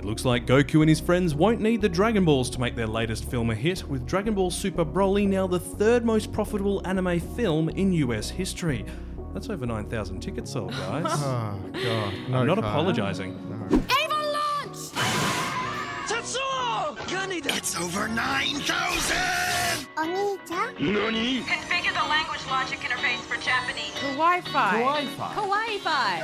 It looks like Goku and his friends won't need the Dragon Balls to make their latest film a hit, with Dragon Ball Super Broly now the third most profitable anime film in US history. That's over 9,000 tickets sold, guys. Oh god. No, I'm not Kyle. apologizing. Ava launch! It's over 9,000! Configure the language logic interface for Japanese. Wi-Fi. Kawaii-Fi.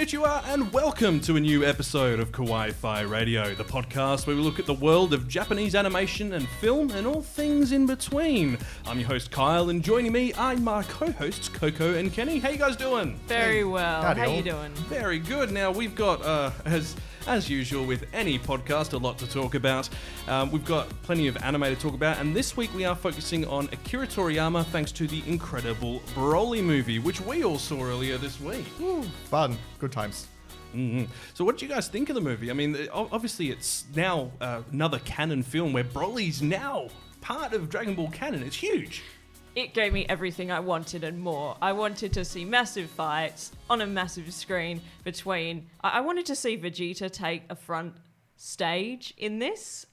Konnichiwa and welcome to a new episode of Kawaii Fi Radio, the podcast where we look at the world of Japanese animation and film and all things in between. I'm your host Kyle, and joining me are my co-hosts Coco and Kenny. How you guys doing? Very well. Howdy How all. you doing? Very good. Now we've got, uh, as as usual with any podcast, a lot to talk about. Um, we've got plenty of anime to talk about, and this week we are focusing on Akira Toriyama, thanks to the incredible Broly movie, which we all saw earlier this week. Fun. Good times. hmm So, what do you guys think of the movie? I mean, obviously, it's now uh, another canon film where Broly's now part of Dragon Ball canon. It's huge. It gave me everything I wanted and more. I wanted to see massive fights on a massive screen between. I, I wanted to see Vegeta take a front stage in this,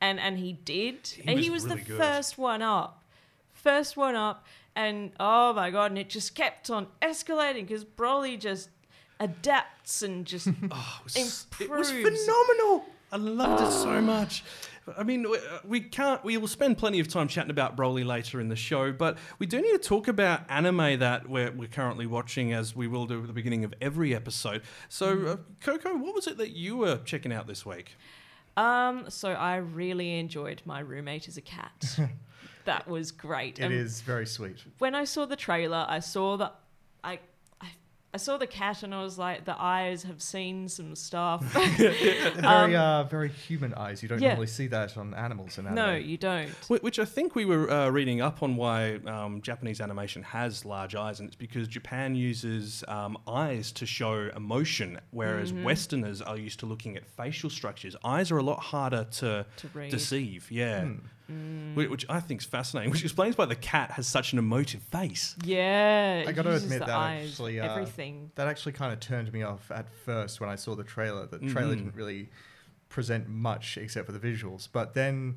and and he did. and he was was really the good. first one up, first one up, and oh my god! And it just kept on escalating because Broly just adapts and just Oh, It was improves. phenomenal. I loved it so much. I mean, we- uh, can't. We will spend plenty of time chatting about Broly later in the show, but we do need to talk about anime that we're, we're currently watching, as we will do at the beginning of every episode. So, uh, Coco, what was it that you were checking out this week? Um, so I really enjoyed my roommate as a cat. that was great. It And is very sweet. When I saw the trailer, I saw that I, I I saw the cat and I was like, the eyes have seen some stuff. Very, uh, very human eyes. You don't Um, yeah. normally see that on animals in anime. no, you don't. Which I think we were uh, reading up on why um, Japanese animation has large eyes, and it's because Japan uses um, eyes to show emotion, whereas Westerners are used to looking at facial structures. Eyes are a lot harder to, To deceive, yeah. Wh- Which I think is fascinating, which explains why the cat has such an emotive face. Yeah, I got to admit that eyes, actually, uh, everything. that actually kind of turned me off at first when I saw the trailer. The trailer Mm-hmm. didn't really present much except for the visuals. But then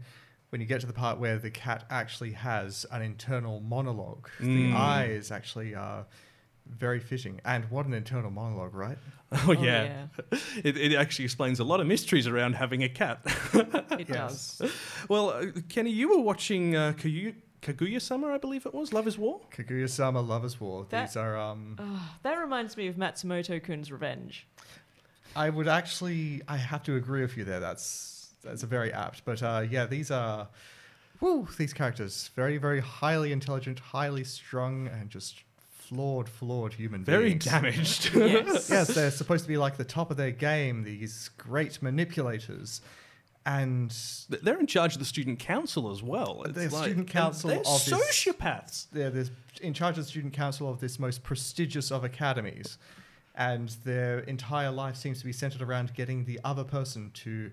when you get to the part where the cat actually has an internal monologue, Mm. the eyes actually are very fitting. And what an internal monologue, right? Oh, yeah. It, it actually explains a lot of mysteries around having a cat. It Yes. does. well, uh, Kenny, you were watching uh, Kaguya, Kaguya-sama, I believe it was, Love is War? Kaguya-sama Lovers War. That- These are um That reminds me of Masamune Kun's Revenge. I would actually, I have to agree with you there. That's that's a very apt. But uh, yeah, these are, woo, these characters very, very highly intelligent, highly strung, and just flawed, flawed human beings. Very beings. damaged. Yes. yes, they're supposed to be like the top of their game. These great manipulators, and They're in charge of the student council as well. It's They're like- student council They're of this- sociopaths. they're the, in charge of the student council of this most prestigious of academies. And their entire life seems to be centered around getting the other person to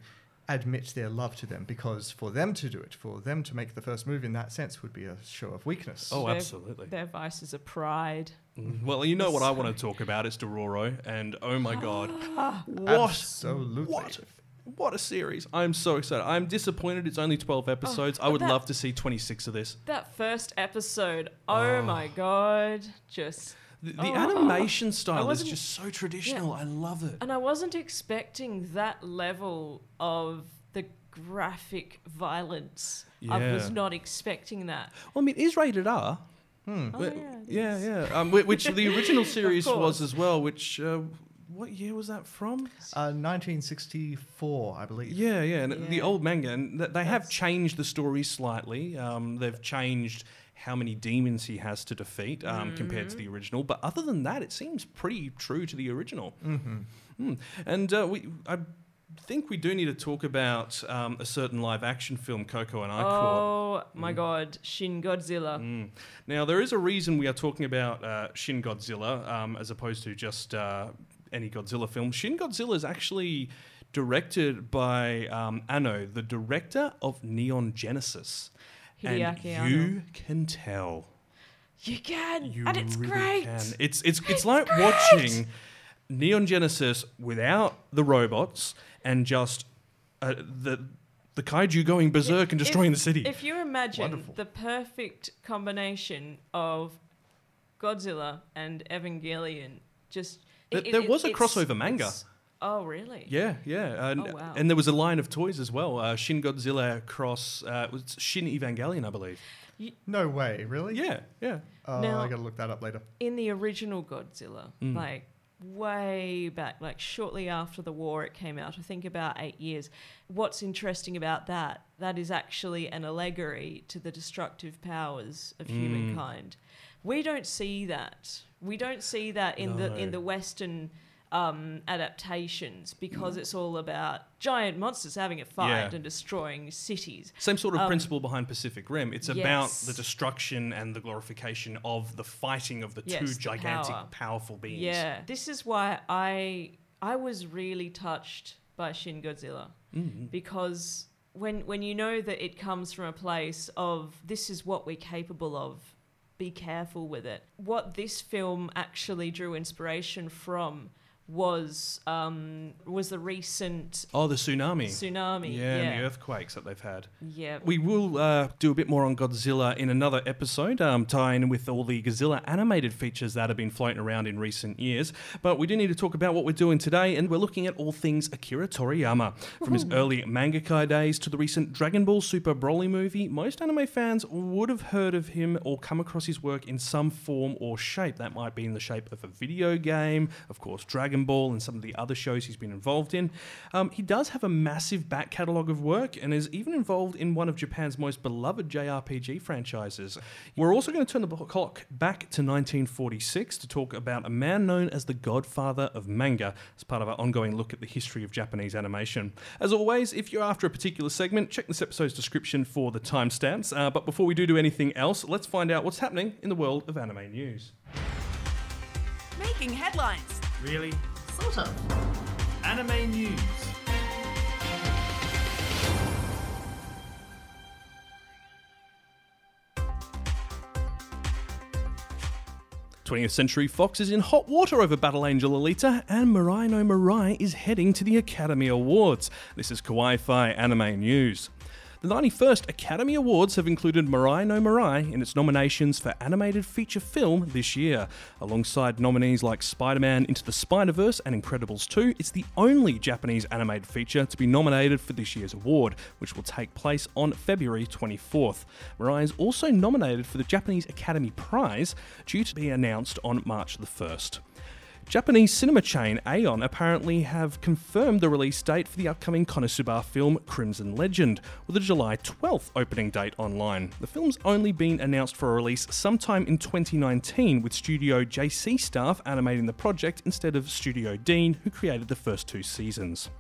admit their love to them because for them to do it, for them to make the first move in that sense would be a show of weakness. Oh, Their- absolutely. Their vices are pride. Mm, Well, you know what I want to talk about is Dororo, and oh my god, what Absolutely. what what a series! I'm so excited. I'm disappointed it's only 12 episodes. I would that- love to see 26 of this. That first episode, oh, my god, just The, the Oh. animation style is just so traditional. I love it. And I wasn't expecting that level of the graphic violence. I was not expecting that. Well, I mean, it is rated R. Oh, yeah, yeah, yeah. Um, which the original series was as well. Which uh, what year was that from? Uh, 1964, I believe. Yeah, yeah, and the old manga, and th- they have changed the story slightly. Um, they've changed how many demons he has to defeat um, compared to the Mm-hmm. original, but other than that, it seems pretty true to the original. Mm-hmm. Mm. And uh, we, I think we do need to talk about um, a certain live-action film Coco and I caught. Oh my god, Shin Godzilla. Mm. Now, there is a reason we are talking about uh, Shin Godzilla um, as opposed to just uh, any Godzilla film. Shin Godzilla is actually directed by um, Anno, the director of Neon Genesis. Hideaki and you can tell. You can, You and it's really great. can. It's it's it's like great. watching Neon Genesis without the robots and just uh, the the kaiju going berserk and destroying If- the city. If you imagine Wonderful. the perfect combination of Godzilla and Evangelion, just There- there was a crossover manga. it's- Oh, really? yeah, yeah, and, Oh, wow. and there was a line of toys as well. Uh, Shin Godzilla cross uh, it was Shin Evangelion, I believe. No way, really? Yeah, yeah. Oh, Now- I gotta look that up later. In the original Godzilla, Mm. like way back, like shortly after the war, it came out. I think about eight years. What's interesting about that? That is actually an allegory to the destructive powers of Mm. humankind. We don't see that. We don't see that in the in the Western um, adaptations because it's all about giant monsters having a fight Yeah. and destroying cities. Same sort of Um, principle behind Pacific Rim. It's about yes. the destruction and the glorification of the fighting of the Yes, two the gigantic, power. powerful beings. Yeah, this is why I I was really touched by Shin Godzilla because when when you know that it comes from a place of this is what we're capable of, be careful with it. What this film actually drew inspiration from was um, was the recent Oh, the tsunami. tsunami. Yeah, and the earthquakes that they've had. yeah. We will uh, do a bit more on Godzilla in another episode, um, tying with all the Godzilla animated features that have been floating around in recent years. But we do need to talk about what we're doing today, and we're looking at all things Akira Toriyama. From his early mangaka days to the recent Dragon Ball Super Broly movie, most anime fans would have heard of him or come across his work in some form or shape. That might be in the shape of a video game, of course, Dragon Ball, and some of the other shows he's been involved in. Um, he does have a massive back catalogue of work and is even involved in one of Japan's most beloved JRPG franchises. We're also going to turn the clock back to 1946 to talk about a man known as the godfather of manga as part of our ongoing look at the history of Japanese animation. As always, if you're after a particular segment, check this episode's description for the timestamps. Uh, but before we do do anything else, let's find out what's happening in the world of anime news. Making headlines. Really? Sort of. Anime news. 20th Century Fox is in hot water over Battle Angel Alita, and Mirai no Mirai is heading to the Academy Awards. This is Kawaii Fi Anime News. The 91st Academy Awards have included Mirai no Mirai in its nominations for animated feature film this year. Alongside nominees like Spider Man Into the Spider Verse and Incredibles 2, it's the only Japanese animated feature to be nominated for this year's award, which will take place on February 24th. Mirai is also nominated for the Japanese Academy Prize, due to be announced on March the 1st. Japanese cinema chain Aeon apparently have confirmed the release date for the upcoming Konosuba film Crimson Legend, with a July 12th opening date online. The film's only been announced for a release sometime in 2019, with Studio JC staff animating the project instead of Studio Dean, who created the first two seasons.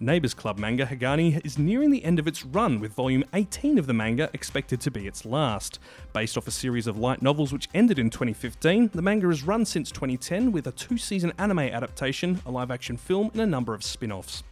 Neighbours Club manga Haganai is nearing the end of its run, with volume 18 of the manga expected to be its last. Based off a series of light novels which ended in 2015, the manga has run since 2010 with a two season anime adaptation, a live action film, and a number of spin offs.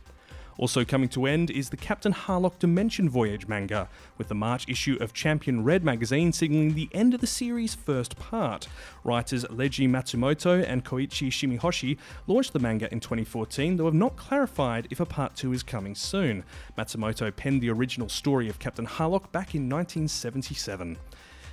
Also coming to end is the Captain Harlock Dimension Voyage manga, with the March issue of Champion Red magazine signaling the end of the series' first part. Writers Leiji Matsumoto and Koichi Shimahoshi launched the manga in 2014, though have not clarified if a part 2 is coming soon. Matsumoto penned the original story of Captain Harlock back in 1977.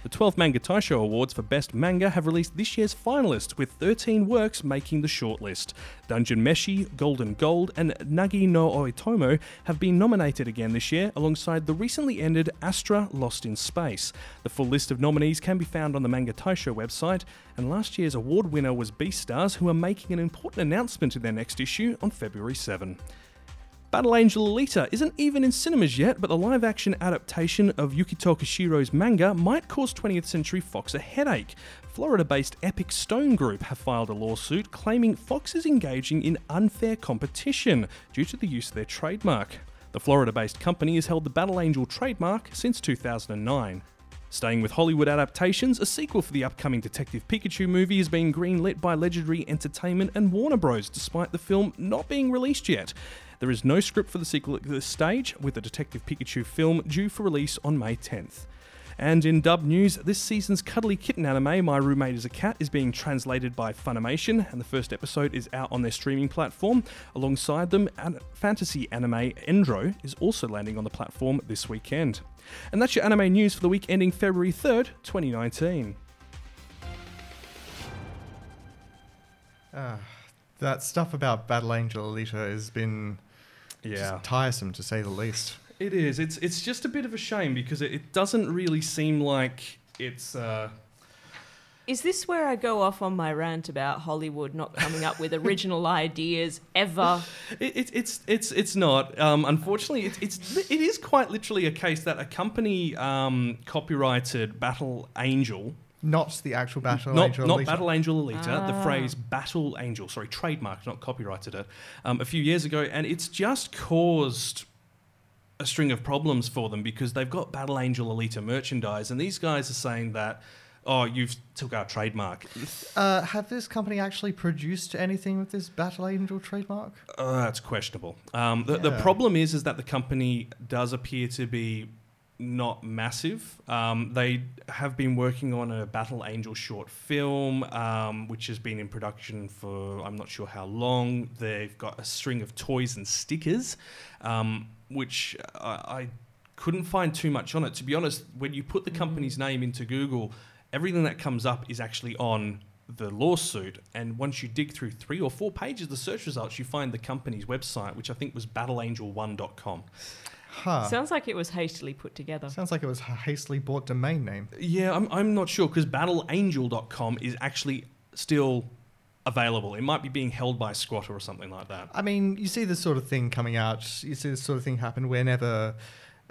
The 12 Manga Taisho Awards for Best Manga have released this year's finalists, with 13 works making the shortlist. Dungeon Meshi, Golden Gold, and Nagi no Oitoma have been nominated again this year, alongside the recently ended Astra Lost in Space. The full list of nominees can be found on the Manga Taisho website, and last year's award winner was Beastars, who are making an important announcement in their next issue on February 7. Battle Angel Alita isn't even in cinemas yet, but the live action adaptation of Yukito Kishiro's manga might cause 20th Century Fox a headache. Florida based Epic Stone Group have filed a lawsuit claiming Fox is engaging in unfair competition due to the use of their trademark. The Florida based company has held the Battle Angel trademark since 2009. Staying with Hollywood adaptations, a sequel for the upcoming Detective Pikachu movie is being greenlit by Legendary Entertainment and Warner Bros., despite the film not being released yet. There is no script for the sequel at this stage, with the Detective Pikachu film due for release on May 10th. And in dub news, this season's cuddly kitten anime, My Roommate is a Cat, is being translated by Funimation, and the first episode is out on their streaming platform. Alongside them, fantasy anime Endro is also landing on the platform this weekend. And that's your anime news for the week ending February 3rd, 2019. Ah, that stuff about Battle Angel Alita has been Yeah. just tiresome to say the least. It is. It's it's just a bit of a shame because it, it doesn't really seem like it's. Uh, Is this where I go off on my rant about Hollywood not coming up with original ideas ever? it, it, it's it's it's not. Um, unfortunately, it, it's it is quite literally a case that a company um, copyrighted Battle Angel. Not the actual Battle not, Angel not Alita. Battle Angel Alita, the Ah. phrase Battle Angel, sorry, trademarked, not copyrighted it, um, a few years ago, and it's just caused a string of problems for them because they've got Battle Angel Alita merchandise, and these guys are saying that, oh, you've took our trademark. Uh, have this company actually produced anything with this Battle Angel trademark? Uh, that's questionable. Um, the, the problem is, is that the company does appear to be not massive. Um, they have been working on a Battle Angel short film, um, which has been in production for I'm not sure how long. They've got a string of toys and stickers, um, which I, I couldn't find too much on it. To be honest, when you put the company's name into Google, everything that comes up is actually on the lawsuit. And once you dig through three or four pages of the search results, you find the company's website, which I think was battleangel1.com. Huh. Sounds like it was hastily put together. Sounds like it was a hastily bought domain name. Yeah, I'm, I'm not sure because battleangel.com is actually still available. It might be being held by Squatter or something like that. I mean, you see this sort of thing coming out. You see this sort of thing happen whenever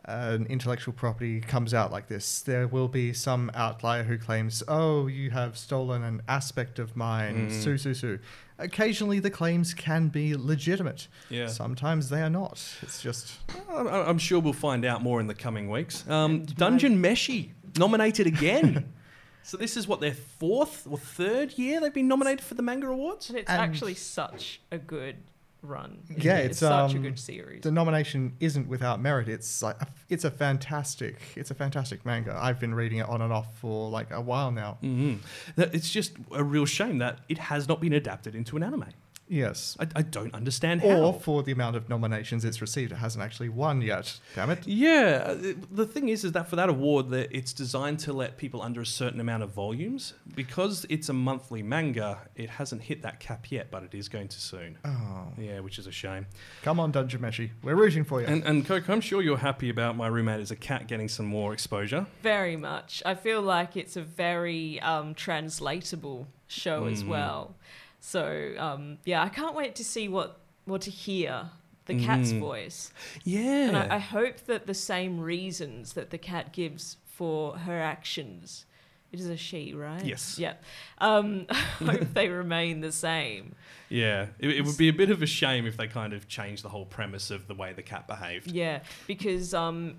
an intellectual property comes out like this. There will be some outlier who claims, "Oh, you have stolen an aspect of mine." Mm. Sue, sue, sue. Occasionally, the claims can be legitimate. Yeah. Sometimes they are not. It's just I'm, I'm sure we'll find out more in the coming weeks. Um, And Dungeon Meshi nominated again. so this is what their fourth or third year they've been nominated for the manga awards. And it's And- actually such a good run. isn't Yeah, it? it's, such a um, good series. the nomination isn't without merit. It's like a, it's a fantastic, it's a fantastic manga. I've been reading it on and off for like a while now. hmm It's just a real shame that it has not been adapted into an anime. Yes. I, I don't understand how. Or for the amount of nominations it's received, it hasn't actually won yet. Damn it. Yeah, uh, the thing is, is that for that award, that it's designed to let people under a certain amount of volumes. Because it's a monthly manga, it hasn't hit that cap yet, but it is going to soon. Oh, Yeah, which is a shame. come on, Dungeon Meshi. We're rooting for you. And, and Coco, I'm sure you're happy about my roommate as a cat getting some more exposure. Very much. I feel like it's a very um, translatable show as Mm. well. So um, yeah, I can't wait to see what what to hear the cat's Mm. voice, Yeah. and I, I hope that the same reasons that the cat gives for her actions. It is a she, right? Yes. Yeah. Um, I hope they remain the same. yeah, it, it would be a bit of a shame if they kind of changed the whole premise of the way the cat behaved. Yeah, because um,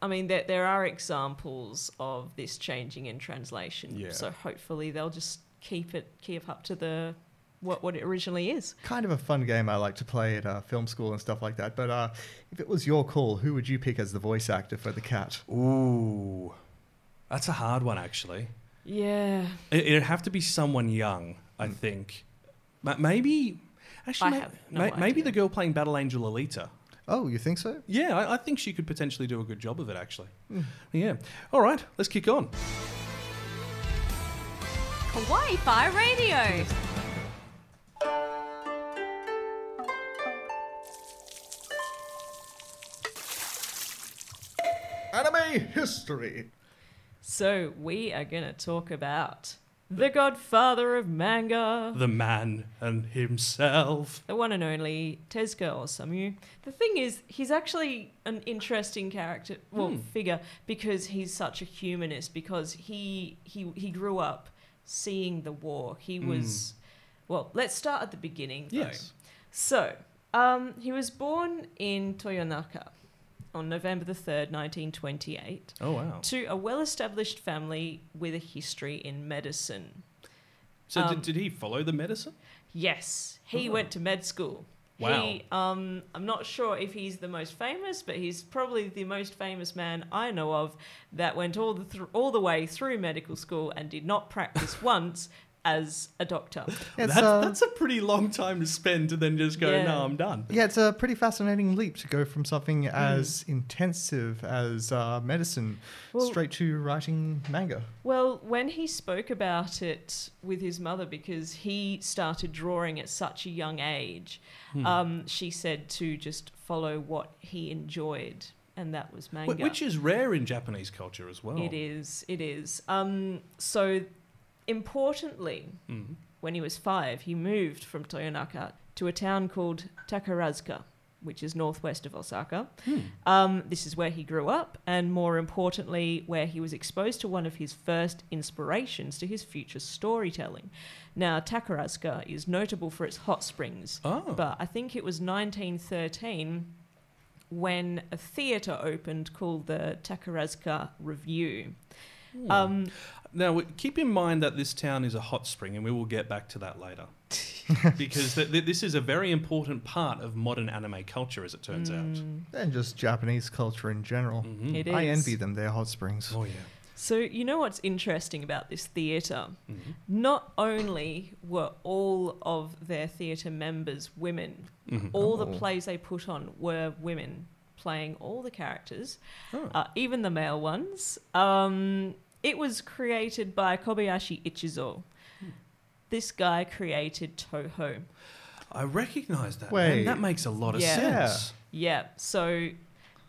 I mean, there there are examples of this changing in translation. Yeah. So hopefully they'll just keep it keep up to the what what it originally is. kind of a fun game I like to play at uh, film school and stuff like that. But uh, if it was your call, who would you pick as the voice actor for the cat? Ooh, that's a hard one, actually. Yeah. It, it'd have to be someone young, I think. Ma- Maybe, actually, I ma- have no ma- maybe the girl playing Battle Angel Alita. Oh, you think so? Yeah, I, I think she could potentially do a good job of it, actually. Hmm. Yeah. All right, let's kick on. Kawaii Fi Radio. Anime history. So we are gonna talk about the Godfather of manga. The man and himself. the one and only Tezuka Osamu. The thing is, he's actually an interesting character, well, Hmm. figure, because he's such a humanist. Because he he he grew up seeing the war. He was, well, let's start at the beginning. Though. Hmm. Yes. So, um, he was born in Toyonaka on November the third, 1928. Oh, wow. to a well-established family with a history in medicine. So, Um, did, did he follow the medicine? Yes, he Oh. went to med school. Wow. He, um, I'm not sure if he's the most famous, but he's probably the most famous man I know of that went all the thr all the way through medical school and did not practice once as a doctor. It's, That's, uh, that's a pretty long time to spend to then just go, Yeah. no, I'm done. yeah, it's a pretty fascinating leap to go from something as intensive as uh, medicine Well- straight to writing manga. Well, when he spoke about it with his mother, because he started drawing at such a young age, um, she said to just follow what he enjoyed, and that was manga. Which is rare in Japanese culture as well. It is. It is. Um, so, importantly, Mhm. when he was five, he moved from Toyonaka to a town called Takarazuka, which is northwest of Osaka. Um, this is where he grew up, and more importantly, where he was exposed to one of his first inspirations to his future storytelling. Now, Takarazuka is notable for its hot springs, Oh. but I think it was 1913 when a theatre opened called the Takarazuka Revue. Um, Now, keep in mind that this town is a hot spring, and we will get back to that later. because th- th- this is a very important part of modern anime culture, as it turns out. And just Japanese culture in general. Mhm. It I envy them, their hot springs. Oh, yeah. So, you know what's interesting about this theatre? Mhm. Not only were all of their theatre members women, Mhm. all the Oh. plays they put on were women playing all the characters, Oh. uh, even the male ones. Um, it was created by Kobayashi Ichizo. This guy created Toho. I recognise that. Wait. Man. That makes a lot of Yeah. sense. Yeah, yeah. so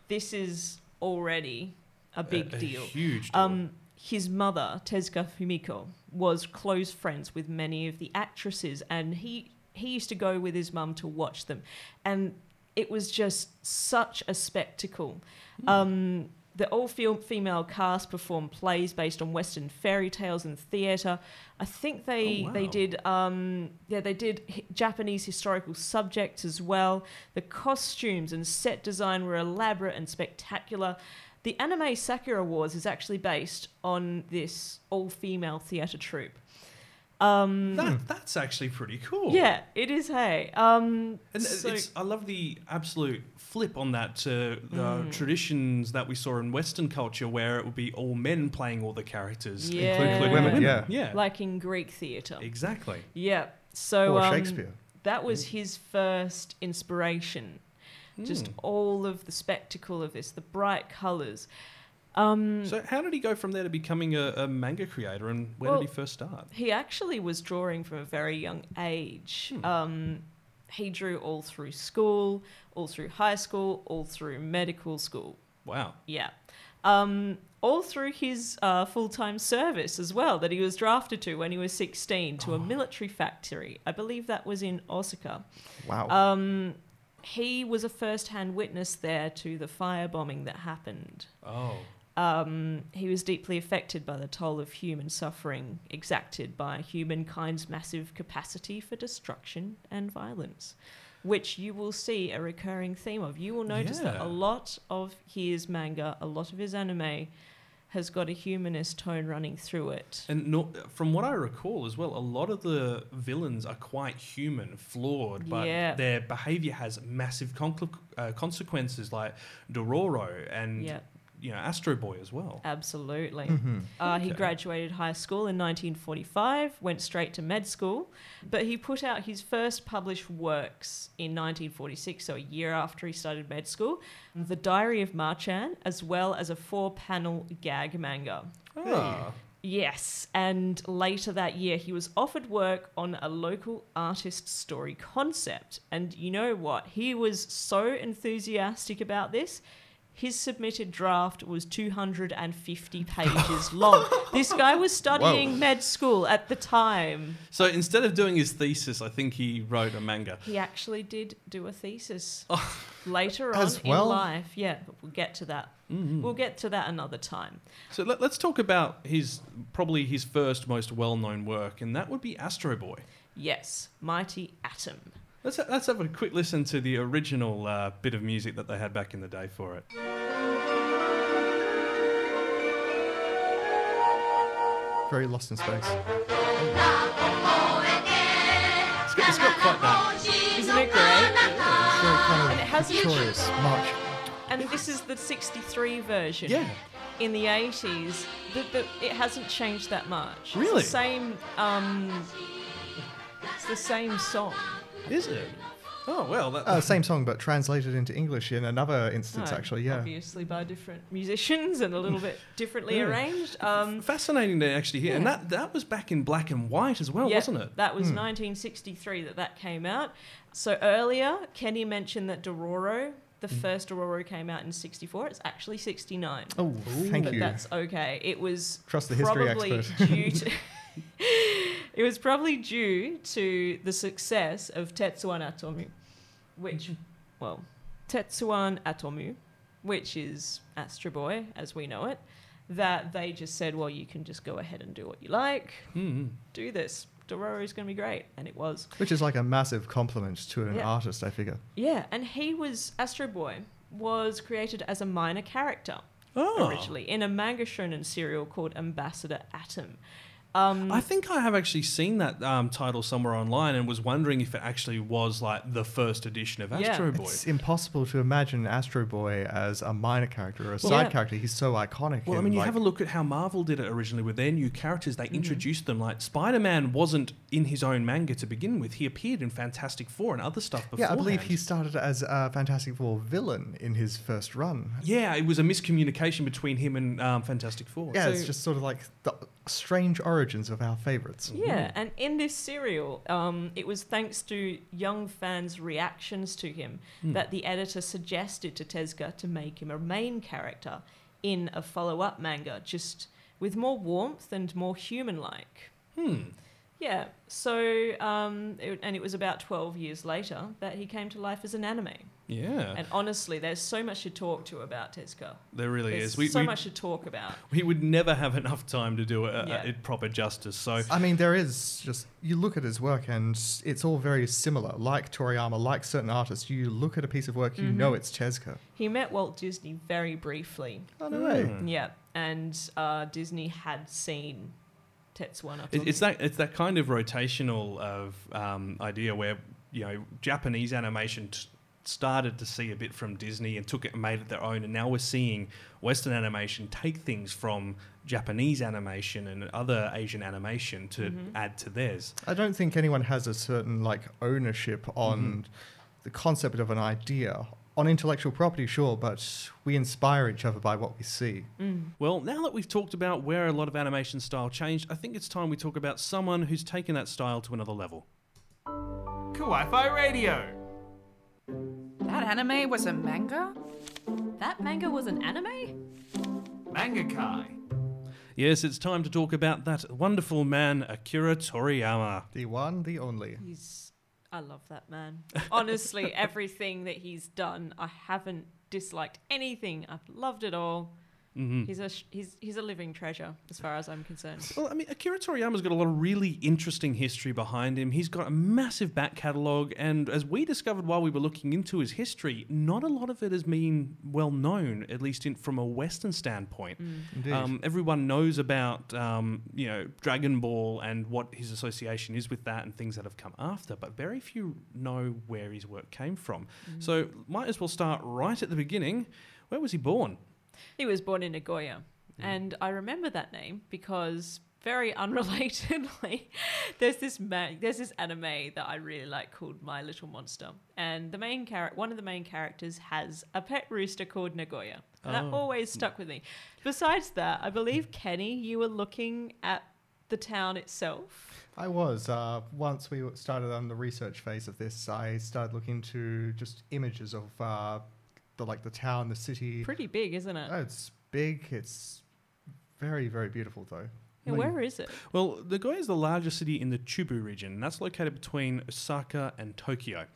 this is already a big a, deal. huge deal. Um, his mother, Tezuka Fumiko, was close friends with many of the actresses, and he he used to go with his mum to watch them, and it was just such a spectacle. Um, the all fe- female cast performed plays based on Western fairy tales and theatre. I think they Oh, they did um, yeah they did hi- Japanese historical subjects as well. The costumes and set design were elaborate and spectacular. The anime Sakura Wars is actually based on this all female theatre troupe. Um, that, that's actually pretty cool. yeah, it is. Hey, um, And so- it's, I love the absolute flip on that to the Mm. traditions that we saw in Western culture, where it would be all men playing all the characters, Yeah. including Women, women. yeah. yeah, like in Greek theatre. exactly. Yeah. So or um, Shakespeare. that was his first inspiration. Just Hmm. all of the spectacle of this, the bright colours. Um, So, how did he go from there to becoming a, a manga creator, and where Well, did he first start? he actually was drawing from a very young age. Um, he drew all through school, all through high school, all through medical school. Wow. Yeah. Um, all through his uh, full time service as well, that he was drafted to when he was 16 to a military factory. I believe that was in Osaka. Wow. Um, he was a first hand witness there to the firebombing that happened. Oh. Um, he was deeply affected by the toll of human suffering exacted by humankind's massive capacity for destruction and violence, which you will see a recurring theme of. You will notice that a lot of his manga, a lot of his anime, has got a humanist tone running through it. And no, from what I recall as well, a lot of the villains are quite human, flawed, but Yeah. their behavior has massive conclu- uh, consequences, like Dororo and Yeah. You know Astro Boy as well. Absolutely. Mhm. Uh, He Okay. graduated high school in 1945, went straight to med school, but he put out his first published works in 1946, so a year after he started med school, The Diary of Ma-chan, as well as a four panel gag manga. Ah. Yes, and later that year he was offered work on a local artist story concept. And you know what? He was so enthusiastic about this. His submitted draft was 250 pages long. This guy was studying Whoa. med school at the time. So instead of doing his thesis, I think he wrote a manga. He actually did do a thesis oh. later on As in well? life. Yeah, but we'll get to that. Mm-hmm. We'll get to that another time. So let, us talk about his probably his first most well-known work, and that would be Astro Boy. Yes, Mighty Atom. Let's let's have a quick listen to the original uh, bit of music that they had back in the day for it. Very lost in space. It's got, it's got quite that. Isn't it great? kind And it hasn't- victorious march. And this is the 63 version. Yeah. In the 80s, the, the, it hasn't changed that much. Really? It's the same. Um, it's the same song. Is it? Oh well, that, Uh, same song, but translated into English in another instance, Oh, actually, yeah. Obviously by different musicians and a little bit differently Yeah. arranged. Um, fascinating to actually hear. And that that was back in black and white as well, yeah, wasn't it? That was 1963 that that came out. So earlier, Kenny mentioned that Dororo, the first Dororo came out in 64. It's actually 69. Oh, thank but you. that's okay. It was Trust the history probably expert. due to it was probably due to the success of Tetsuwan Atomu, which, well, Tetsuwan Atomu, which is Astro Boy as we know it, that they just said, well, you can just go ahead and do what you like, Mm-hmm. do this. Dororo is going to be great, and it was. Which is like a massive compliment to an Yeah. artist, I figure. Yeah, and he was Astro Boy was created as a minor character Oh. originally in a manga shonen serial called Ambassador Atom. Um, I think I have actually seen that um, title somewhere online and was wondering if it actually was like the first edition of Yeah. Astro Boy. It's impossible to imagine Astro Boy as a minor character or a Well, side yeah. character. He's so iconic. Well, I mean, you like- have a look at how Marvel did it originally with their new characters. Mm-hmm. They introduced them like Spider Man wasn't in his own manga to begin with. He appeared in Fantastic Four and other stuff before. Yeah, I believe he started as a Fantastic Four villain in his first run. Yeah, it was a miscommunication between him and um, Fantastic Four. Yeah, it's just sort of like the strange origins of our favorites. Yeah, and in this serial, um, it was thanks to young fans' reactions to him that the editor suggested to Tezuka to make him a main character in a follow-up manga, just with more warmth and more human-like. Hmm. Yeah, so um, it, and it was about twelve years later that he came to life as an anime. Yeah, And honestly, there's so much to talk to about Tezuka. there really There's is. We, so we, much to talk about. we would never have enough time to do it, uh, Yeah. it proper justice. So I mean, there is just you look at his work and it's all very similar. Like Toriyama, like certain artists, you look at a piece of work, you know it's Tezuka. He met Walt Disney very briefly. Oh no way! Yeah, and uh, Disney had seen Tetsuwan It, it's that it's that kind of rotational of um, idea where you know Japanese animation t- started to see a bit from Disney and took it and made it their own, and now we're seeing Western animation take things from Japanese animation and other Asian animation to mm-hmm. add to theirs. I don't think anyone has a certain like ownership on mm-hmm. the concept of an idea. On intellectual property, sure, but we inspire each other by what we see. Mm. Well, now that we've talked about where a lot of animation style changed, I think it's time we talk about someone who's taken that style to another level. Kawaii Radio. That anime was a manga? That manga was an anime? Manga Kai. Yes, it's time to talk about that wonderful man, Akira Toriyama. The one, the only. He's. I love that man. Honestly, everything that he's done, I haven't disliked anything. I've loved it all. He's a sh- he's he's a living treasure as far as I'm concerned. Well, I mean, Akira Toriyama's got a lot of really interesting history behind him. He's got a massive back catalogue, and as we discovered while we were looking into his history, not a lot of it has been well known, at least in, from a Western standpoint. Indeed. Um, everyone knows about um, you know Dragon Ball and what his association is with that, and things that have come after, but very few know where his work came from. So, might as well start right at the beginning. Where was he born? He was born in Nagoya, and I remember that name because very unrelatedly, there's this ma- there's this anime that I really like called My Little Monster, and the main character, one of the main characters, has a pet rooster called Nagoya, and that Oh. always stuck with me. Besides that, I believe Kenny, you were looking at the town itself. I was. Uh, once we started on the research phase of this, I started looking to just images of uh, the like the town, the city. Pretty big, isn't it? Oh, it's big. It's very, very beautiful, though. Yeah, where is it? Well, Nagoya is the largest city in the Chubu region, and that's located between Osaka and Tokyo.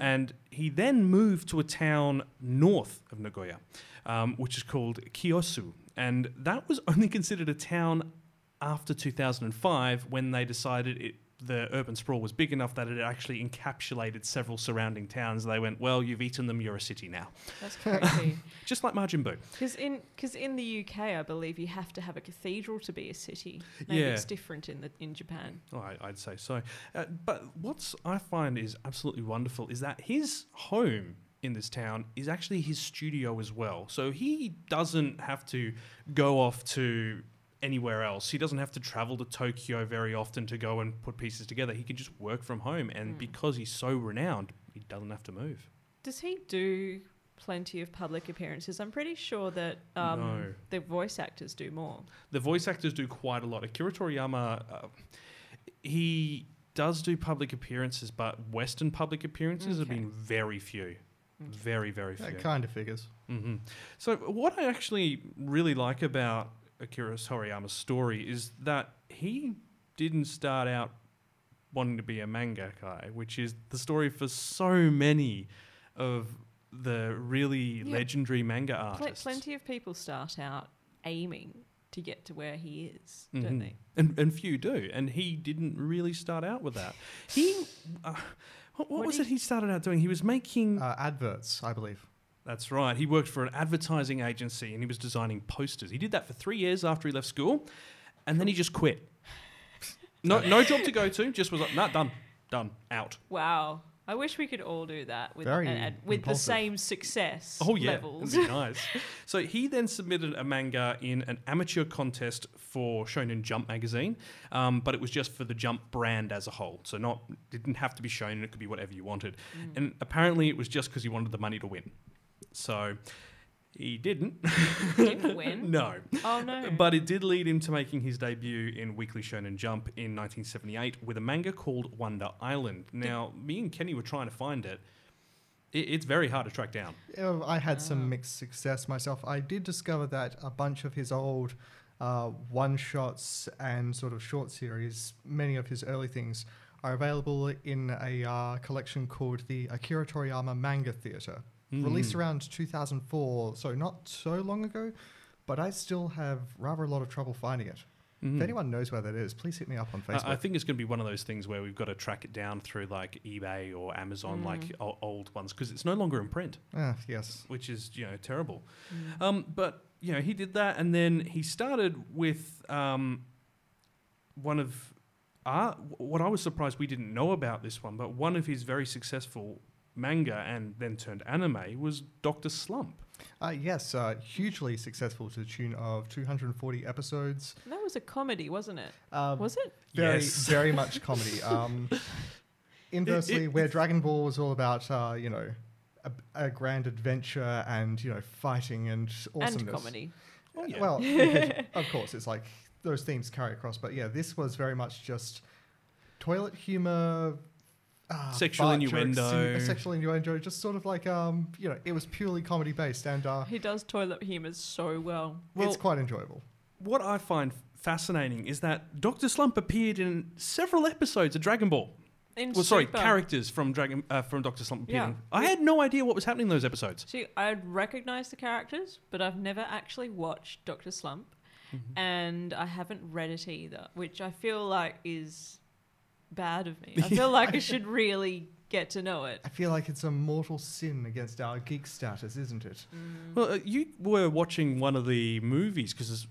And he then moved to a town north of Nagoya, um, which is called Kiyosu. And that was only considered a town after 2005 when they decided it, the urban sprawl was big enough that it actually encapsulated several surrounding towns. They went, well, you've eaten them, you're a city now. That's crazy. Just like Majin Buu. Because in because in the UK, I believe you have to have a cathedral to be a city. Maybe Yeah. it's different in the in Japan. Oh, I, I'd say so. Uh, but what I find is absolutely wonderful is that his home in this town is actually his studio as well. So he doesn't have to go off to anywhere else. He doesn't have to travel to Tokyo very often to go and put pieces together. He can just work from home. And because he's so renowned, he doesn't have to move. Does he do plenty of public appearances? I'm pretty sure that um, No. the voice actors do more. The voice actors do quite a lot. Akira Toriyama, uh, he does do public appearances, but Western public appearances have been very few. Very, very few. That kind of figures. hmm So, what I actually really like about Akira Toriyama's story is that he didn't start out wanting to be a manga guy, which is the story for so many of the really Yeah. legendary manga Pl- artists. plenty of people start out aiming to get to where he is, don't Mhm. they? And, and few do. And he didn't really start out with that. He, uh, what, what What was do it he started out doing? He was making. Uh, adverts, I believe. That's right. He worked for an advertising agency and he was designing posters. He did that for three years after he left school, and then he just quit. No, no job to go to. Just was like, nah, done, done, out. Wow. I wish we could all do that with, Very and- and with the impulsive. same success Oh yeah, levels. that'd be nice. so he then submitted a manga in an amateur contest for Shonen Jump magazine, um, but it was just for the Jump brand as a whole. So not didn't have to be Shonen; it could be whatever you wanted. And apparently, it was just because he wanted the money to win. So he didn't. Didn't win. no. Oh no. But it did lead him to making his debut in Weekly Shonen Jump in 1978 with a manga called Wonder Island. Now, me and Kenny were trying to find it. it it's very hard to track down. Uh, I had some mixed success myself. I did discover that a bunch of his old uh, one shots and sort of short series, many of his early things, are available in a uh, collection called the Akira Toriyama Manga Theatre, released around 2004, so not so long ago, but I still have rather a lot of trouble finding it. If anyone knows where that is, please hit me up on I- Facebook. I think it's going to be one of those things where we've got to track it down through like eBay or Amazon, like o- old ones, because it's no longer in print. Ah, yes. which is you know terrible. Um, but you know he did that, and then he started with um, one of our, what I was surprised we didn't know about this one, but one of his very successful manga and then turned anime was Doctor Slump. Uh, yes, uh, hugely successful to the tune of 240 episodes. that was a comedy, wasn't it? Um, Was it? very Yes. very much comedy. Um, inversely, it- where Dragon Ball was all about, uh, you know, a, a grand adventure and you know fighting and awesomeness. And comedy. Oh, yeah. Well, because, of course, it's like those themes carry across, but yeah, this was very much just toilet humor. Uh, Sexual fart jokes, innuendo. sexual innuendo, just sort of like um, you know, it was purely comedy based, and uh, He does toilet humor so well. Well- it's quite enjoyable. what I find fascinating is that Doctor Slump appeared in several episodes of Dragon Ball. In Well, sorry, Super- characters from Dragon uh, from Doctor Slump appeared. Yeah. I had no idea what was happening in those episodes. See, I'd recognize the characters, but I've never actually watched Doctor Slump, Mm-hmm. and I haven't read it either, which I feel like is bad of me. I feel like I should really get to know it. I feel like it's a mortal sin against our geek status, isn't it? Well, uh, you were watching one of the movies because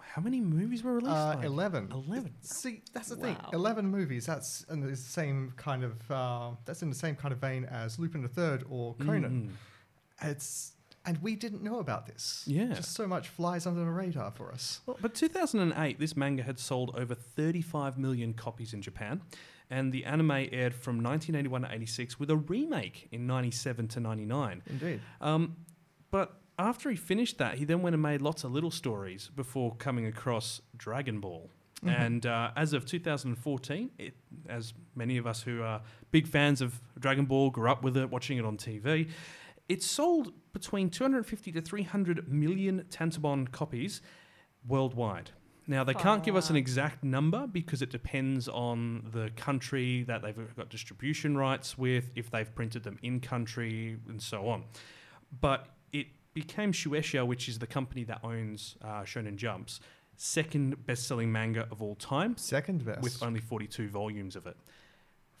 how many movies were released? Uh, Like, 11. 11. See, that's the Wow. thing. 11 movies. That's in the same kind of uh, that's in the same kind of vein as Lupin the Third or Conan. It's and we didn't know about this. Yeah. Just so much flies under the radar for us. Well, but 2008, this manga had sold over 35 million copies in Japan, and the anime aired from 1981 to 86 with a remake in 97 to 99. Indeed. Um, but after he finished that, he then went and made lots of little stories before coming across Dragon Ball. And uh, as of 2014, it, as many of us who are big fans of Dragon Ball grew up with it, watching it on TV, it sold between 250 to 300 million tankobon copies worldwide. Now, they can't give us an exact number because it depends on the country that they've got distribution rights with, if they've printed them in country, and so on. But it became Shueisha, which is the company that owns uh, Shonen Jumps, second best selling manga of all time Second best. with only 42 volumes of it.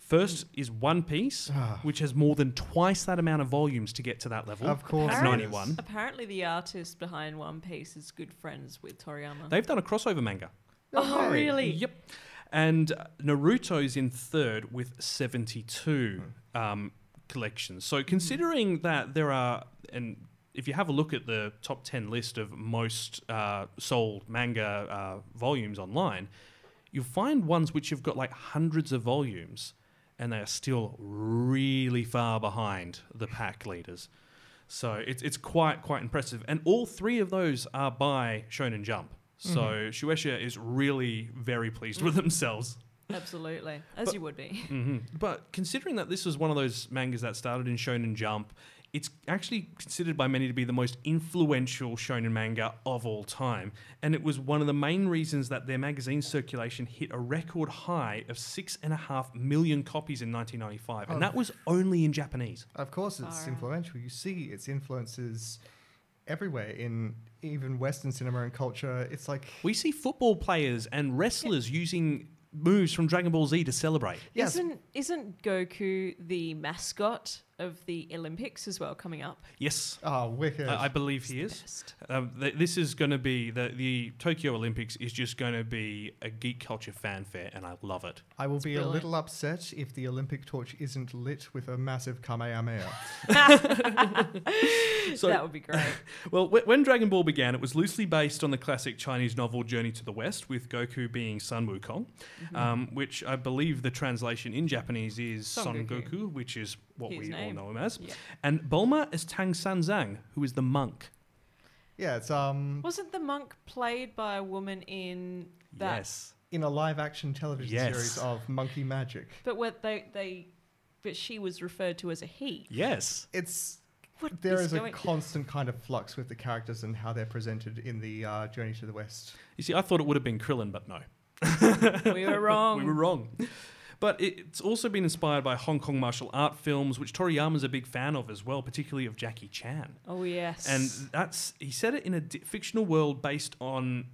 First is One Piece, Ah. which has more than twice that amount of volumes to get to that level. of course. At it is. 91. Apparently, the artist behind One Piece is good friends with Toriyama. They've done a crossover manga. oh, way. really? Yep. And uh, Naruto's in third with 72 um, collections. So considering that there are and if you have a look at the top 10 list of most uh, sold manga uh, volumes online, you'll find ones which have got like hundreds of volumes and they are still really far behind the pack leaders. So it's, it's quite quite impressive. And all three of those are by Shonen Jump. So Shueisha is really very pleased with themselves. Absolutely, as you would be. hmm But considering that this was one of those mangas that started in Shonen Jump, it's actually considered by many to be the most influential shonen manga of all time. And it was one of the main reasons that their magazine circulation hit a record high of six and a half million copies in 1995. And Oh. that was only in Japanese. Of course, it's Alright. influential. You see its influences everywhere in even Western cinema and culture. It's like We see football players and wrestlers using moves from Dragon Ball Z to celebrate. yes, Isn't isn't Goku the mascot of the Olympics as well coming up? Yes. oh wicked. I I believe he is. Um, th- this is going to be the the Tokyo Olympics is just going to be a geek culture fanfare, and I love it. I will be a little upset if the Olympic torch isn't lit with a massive Kamehameha. So- that would be great. Well, wh- when Dragon Ball began, it was loosely based on the classic Chinese novel Journey to the West, with Goku being Sun Wukong, um, which I believe the translation in Japanese is Son Son Goku. Goku, which is what His we name. all know him as, Yeah. and Bulma is Tang Sanzang, who is the monk. yeah, it's um Wasn't the monk played by a woman in that? Yes. in a live action television Yes. series of Monkey Magic. But what they they, but she was referred to as a he. Yes. It's What there is is a going- constant kind of flux with the characters and how they're presented in the uh, Journey to the West. You see, I thought it would have been Krillin, but no. we were wrong. We were wrong. But it's also been inspired by Hong Kong martial art films, which Toriyama's a big fan of as well, particularly of Jackie Chan. Oh yes. And that's he said it in a di- fictional world based on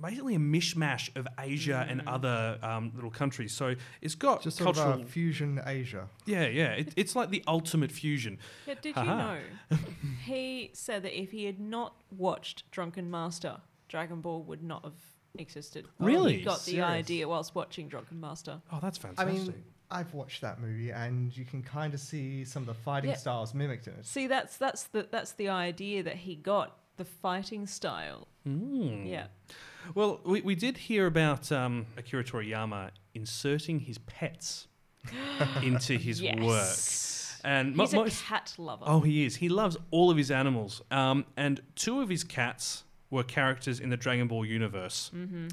basically a mishmash of Asia and other um, little countries. So it's got Just sort cultural. of uh, fusion Asia. yeah, yeah. It, it's like the ultimate fusion. Yeah, did Haha. you know? he said that if he had not watched Drunken Master, Dragon Ball would not have existed. Really? He got the Serious? idea whilst watching Drunken Master. Oh, that's fantastic! I fantastic. mean, I've watched that movie, and you can kind of see some of the fighting Yeah. styles mimicked in it. See, that's that's the that's the idea that he got the fighting style. Mm. Yeah. Well, we, we did hear about um, Akira Toriyama inserting his pets into his yes. work. And mo- He's a most- cat lover. Oh, he is. He loves all of his animals. Um, and two of his cats were characters in the Dragon Ball universe. Mm-hmm.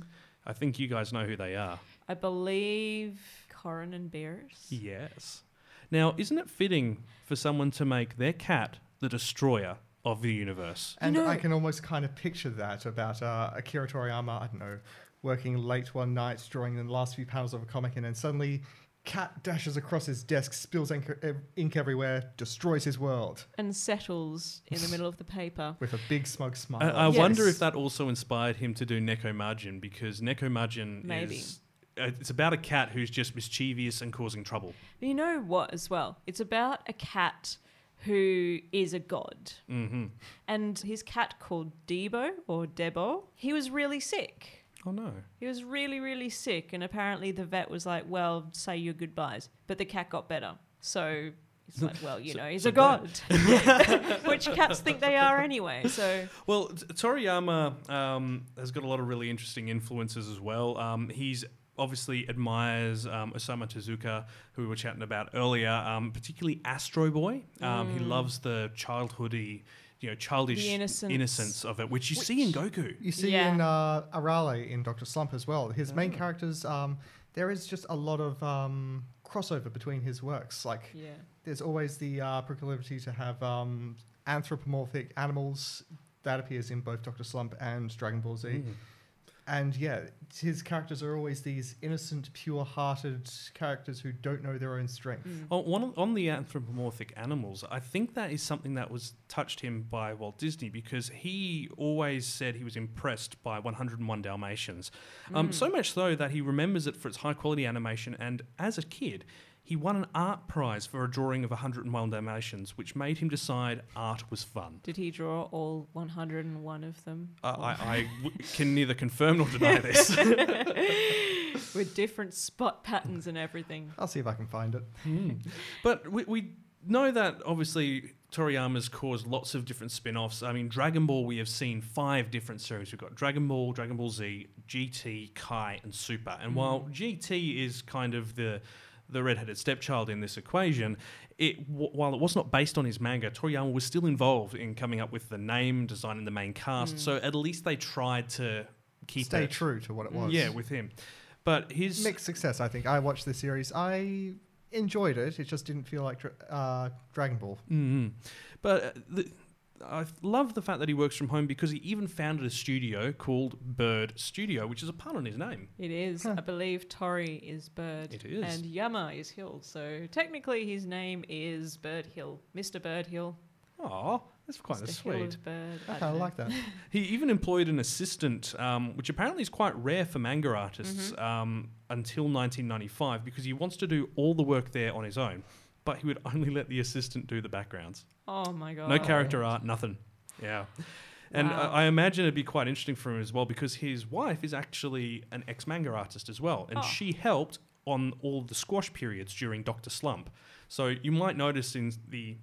I think you guys know who they are. I believe Korin and Beerus. Yes. Now, isn't it fitting for someone to make their cat the destroyer of the universe? And know- I can almost kind of picture that about uh, Akira Toriyama, I don't know, working late one night, drawing the last few panels of a comic, and then suddenly cat dashes across his desk, spills ink, ink everywhere, destroys his world And settles in the middle of the paper. with a big smug smile. I, I Yes. wonder if that also inspired him to do Neko Majin because Neko Majin Maybe. is. uh, It's about a cat who's just mischievous and causing trouble. You know what, as well? It's about a cat who is a god. hmm And his cat called Debo or Debo, he was really sick. Oh no. He was really, really sick. And apparently the vet was like, well, say your goodbyes. But the cat got better. So it's like, well, you So- know, he's so a god. Which cats think they are anyway. So Well, Toriyama um, has got a lot of really interesting influences as well. Um, he's obviously admires um, Osamu Tezuka, who we were chatting about earlier, um, particularly Astro Boy. Um, He loves the childhoody, you know, childish innocence. innocence of it, which you see in Goku. You see Yeah. in uh, Arale in Doctor Slump as well. His Oh. main characters, um, there is just a lot of um, crossover between his works. Like, yeah. there's always the uh, proclivity to have um, anthropomorphic animals that appears in both Doctor Slump and Dragon Ball Z. Mm. And yeah, his characters are always these innocent, pure-hearted characters who don't know their own strength. On, one, on the anthropomorphic animals, I think that is something that was touched him by Walt Disney because he always said he was impressed by 101 Dalmatians. Um, So much so that he remembers it for its high quality animation, and as a kid, he won an art prize for a drawing of 101 Dalmatians, which made him decide art was fun. Did he draw all 101 of them? Uh, I, I w- can neither confirm nor deny this. With different spot patterns and everything. I'll see if I can find it. But we, we know that obviously Toriyama's caused lots of different spin offs. I mean, Dragon Ball, we have seen five different series. We've got Dragon Ball, Dragon Ball Z, GT, Kai, and Super. And while GT is kind of the the redheaded stepchild in this equation, it w- while it was not based on his manga, Toriyama was still involved in coming up with the name, designing the main cast. So at least they tried to keep Stay it, true to what it was. Yeah, with him. But his mixed success. I think I watched the series. I enjoyed it. It just didn't feel like uh, Dragon Ball. Mm. But uh, the, I love the fact that he works from home because he even founded a studio called Bird Studio, which is a pun on his name. It is. I believe Tori is Bird. It is. And Yama is Hill. So technically his name is Bird Hill. Mr. Bird Hill. Aw, that's quite Mr. Hill sweet. of Bird. I don't kind of know. like that. He even employed an assistant, um, which apparently is quite rare for manga artists um, until 1995 because he wants to do all the work there on his own, but he would only let the assistant do the backgrounds. Oh my god. No character art, nothing. Yeah. And Wow. I I imagine it'd be quite interesting for him as well because his wife is actually an ex manga artist as well. And Oh. she helped on all the squash periods during Dr. Slump. So you might notice in the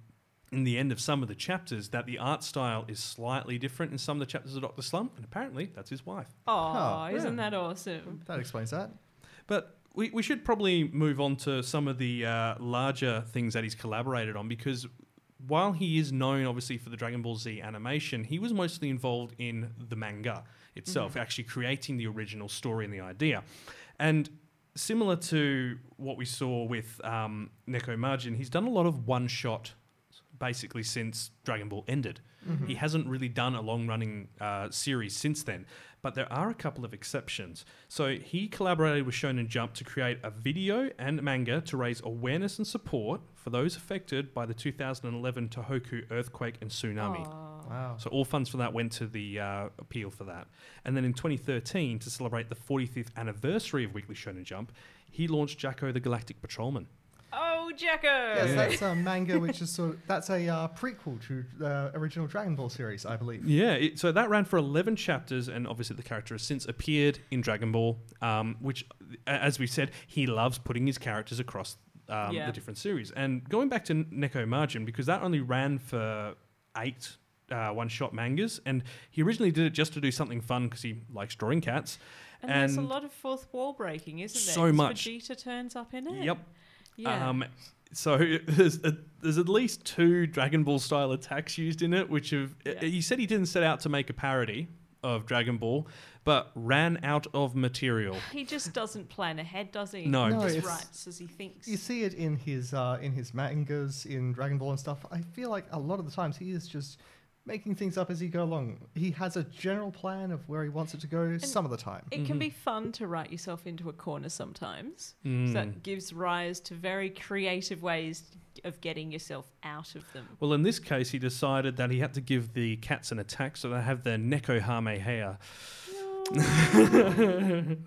in the end of some of the chapters that the art style is slightly different in some of the chapters of Dr. Slump, and apparently that's his wife. Oh, Oh, isn't yeah. that awesome? That explains that. But we, we should probably move on to some of the uh, larger things that he's collaborated on because while he is known obviously for the Dragon Ball Z animation, he was mostly involved in the manga itself, actually creating the original story and the idea. And similar to what we saw with um, Neko Majin, he's done a lot of one shot basically since Dragon Ball ended. He hasn't really done a long running uh, series since then, but there are a couple of exceptions. So he collaborated with Shonen Jump to create a video and manga to raise awareness and support for those affected by the 2011 Tohoku earthquake and tsunami. Wow. So all funds for that went to the uh, appeal for that. And then in 2013, to celebrate the 45th anniversary of Weekly Shonen Jump, he launched Jacko the Galactic Patrolman. Jacko! Yes, that's a manga which is sort of that's a uh, prequel to the original Dragon Ball series, I believe. Yeah, it, so that ran for 11 chapters, and obviously the character has since appeared in Dragon Ball, um, which, as we said, he loves putting his characters across um, Yeah. the different series. And going back to Neko Majin, because that only ran for eight uh, one shot mangas, and he originally did it just to do something fun because he likes drawing cats. And, there's a lot of fourth wall breaking, isn't there? So much. Vegeta turns up in it. Yep. Yeah. Um, so there's, a, there's at least two Dragon Ball style attacks used in it, which have Yeah. he said he didn't set out to make a parody of Dragon Ball, but ran out of material. he just doesn't plan ahead, does he? No. He No, just writes as he thinks. You see it in his uh, in his mangas, in Dragon Ball and stuff. I feel like a lot of the times he is just making things up as he go along. He has a general plan of where he wants it to go. some of the time, It Mm-hmm. can be fun to write yourself into a corner sometimes. Mm. So that gives rise to very creative ways of getting yourself out of them. Well, in this case, he decided that he had to give the cats an attack, so they have their neko hame hair.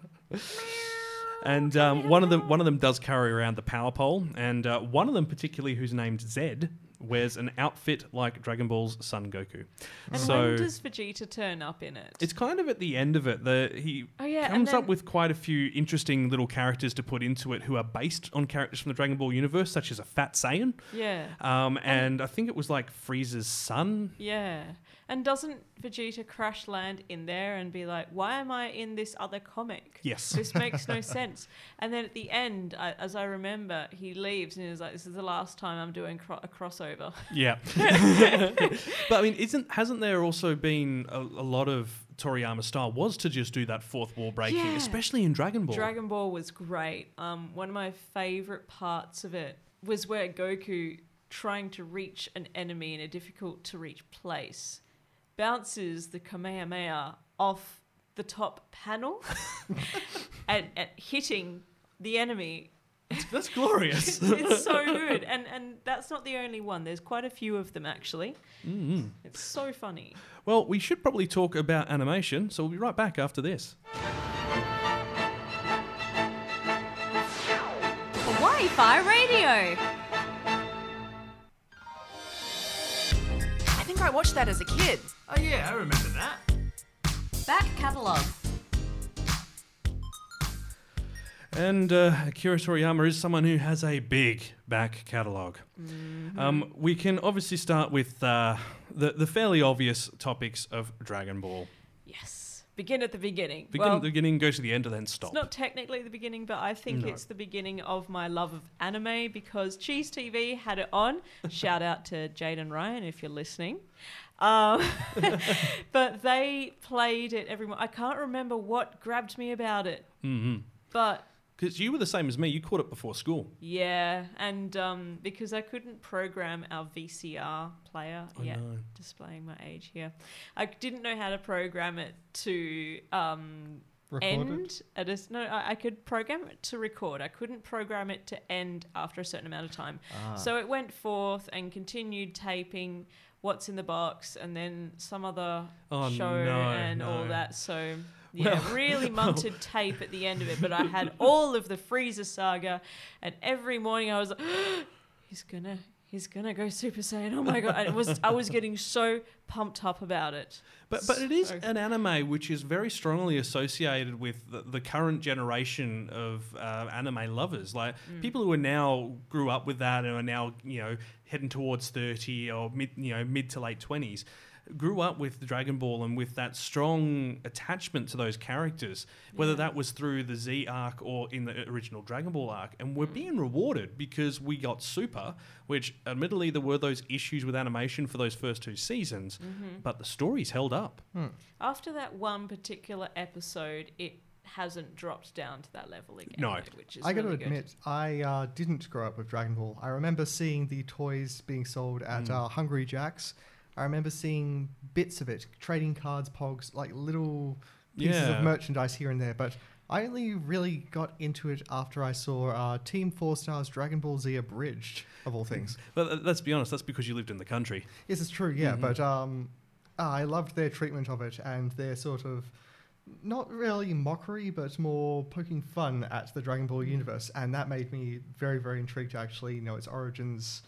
and um, one of them, one of them does carry around the power pole, and uh, one of them, particularly, who's named Zed, wears an outfit like Dragon Ball's Son Goku. And so when does Vegeta turn up in it? it's kind of at the end of it. The he Oh, yeah, and comes up with quite a few interesting little characters to put into it, who are based on characters from the Dragon Ball universe, such as a Fat Saiyan. yeah. Um, and I think it was like Frieza's son. Yeah. And doesn't Vegeta crash land in there and be like, why am I in this other comic? Yes. This makes no sense. And then at the end, I, as I remember, he leaves and he's like, this is the last time I'm doing cro- a crossover. Yeah. but I mean, isn't hasn't there also been a, a lot of Toriyama style was to just do that fourth wall breaking, Yeah. especially in Dragon Ball. Dragon Ball was great. Um, one of my favorite parts of it was where Goku, trying to reach an enemy in a difficult to reach place, bounces the Kamehameha off the top panel and, and hitting the enemy. That's glorious. it's so good, and and that's not the only one. There's quite a few of them actually. Mm-hmm. It's so funny. well, we should probably talk about animation, so we'll be right back after this. Wi-Fi radio. I watched that as a kid. Oh yeah, I remember that. Back catalogue. And uh, Akira Toriyama is someone who has a big back catalog. Um, we can obviously start with uh, the, the fairly obvious topics of Dragon Ball. Yes. Begin at the beginning. Begin well, at the beginning, go to the end, and then stop. It's not technically the beginning, but I think No. it's the beginning of my love of anime because Cheez TV had it on. Shout out to Jade and Ryan if you're listening. Um, but they played it every I can't remember what grabbed me about it, hmm but Because you were the same as me. You caught it before school. yeah, and um, because I couldn't program our VCR player, I yeah, know. displaying my age here, I didn't know how to program it to um, Recorded? end at a s- no I, I could program it to record i couldn't program it to end after a certain amount of time Ah. so it went forth and continued taping what's in the box and then some other Oh, show no, and all that so yeah Well- really munted tape at the end of it but i had all of the Frieza saga and every morning i was like he's gonna he's gonna go super saiyan oh my god and it was i was getting so pumped up about it But but it is So- an anime which is very strongly associated with the, the current generation of uh, anime lovers. Like Mm. people who are now grew up with that and are now you know heading towards thirty or mid you know mid to late twenties. Grew up with Dragon Ball and with that strong attachment to those characters, whether Yeah. that was through the Z arc or in the original Dragon Ball arc. And we're being rewarded because we got Super, which admittedly there were those issues with animation for those first two seasons, but the stories held up. After that one particular episode, it hasn't dropped down to that level again. No. though, which is I got to really good. admit, I uh, didn't grow up with Dragon Ball. I remember seeing the toys being sold at Mm. uh, Hungry Jack's. I remember seeing bits of it, trading cards, pogs, like little pieces Yeah. of merchandise here and there. But I only really got into it after I saw uh, Team Four Stars Dragon Ball Z abridged, of all things. But uh, let's be honest, that's because you lived in the country. Yes, it's true, yeah. Mm-hmm. But um, uh, I loved their treatment of it and their sort of not really mockery, but more poking fun at the Dragon Mm. Ball universe, and that made me very, very intrigued to actually know its origins,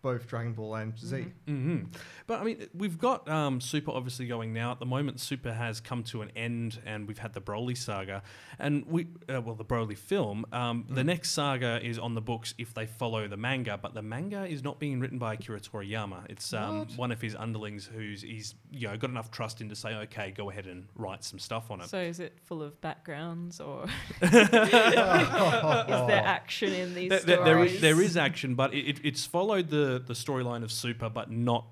both Dragon Ball and Z. hmm But I mean, we've got um, Super obviously going now. At the moment, Super has come to an end, and we've had the Broly saga, and we uh, well, the Broly film. Um, The next saga is on the books if they follow the manga, but the manga is not being written by Akira Toriyama. It's um, one of his underlings who's he's you know got enough trust in to say, okay, go ahead and write some stuff on it. So is it full of backgrounds or is there action in these There- there- there is stories? there is action, but it, it, it's followed the the storyline of Super, but not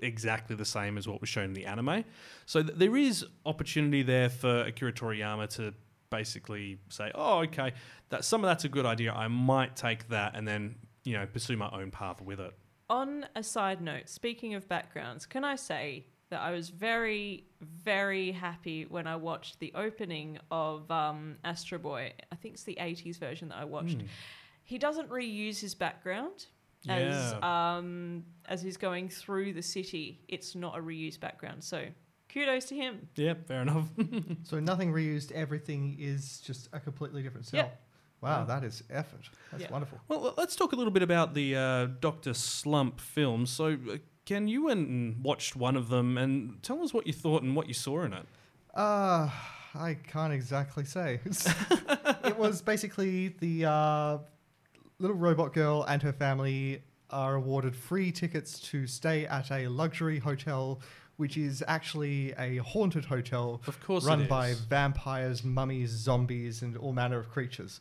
exactly the same as what was shown in the anime. So th- there is opportunity there for Akira Toriyama to basically say, "Oh, okay, that some of that's a good idea. I might take that and then you know pursue my own path with it." On a side note, speaking of backgrounds, can I say that I was very, very happy when I watched the opening of um, Astro Boy. I think it's the 80s version that I watched. He doesn't reuse his background. As um, as he's going through the city, it's not a reused background. So kudos to him. Yeah, fair enough. So nothing reused, everything is just a completely different cell. Yep. Wow, that is effort. That's Yeah. wonderful. well, let's talk a little bit about the uh, Doctor Slump films. So, uh, Ken, you went and watched one of them, and tell us what you thought and what you saw in it. Uh, I can't exactly say. it was basically the uh, little robot girl and her family are awarded free tickets to stay at a luxury hotel, which is actually a haunted hotel Of course run by vampires, mummies, zombies, and all manner of creatures.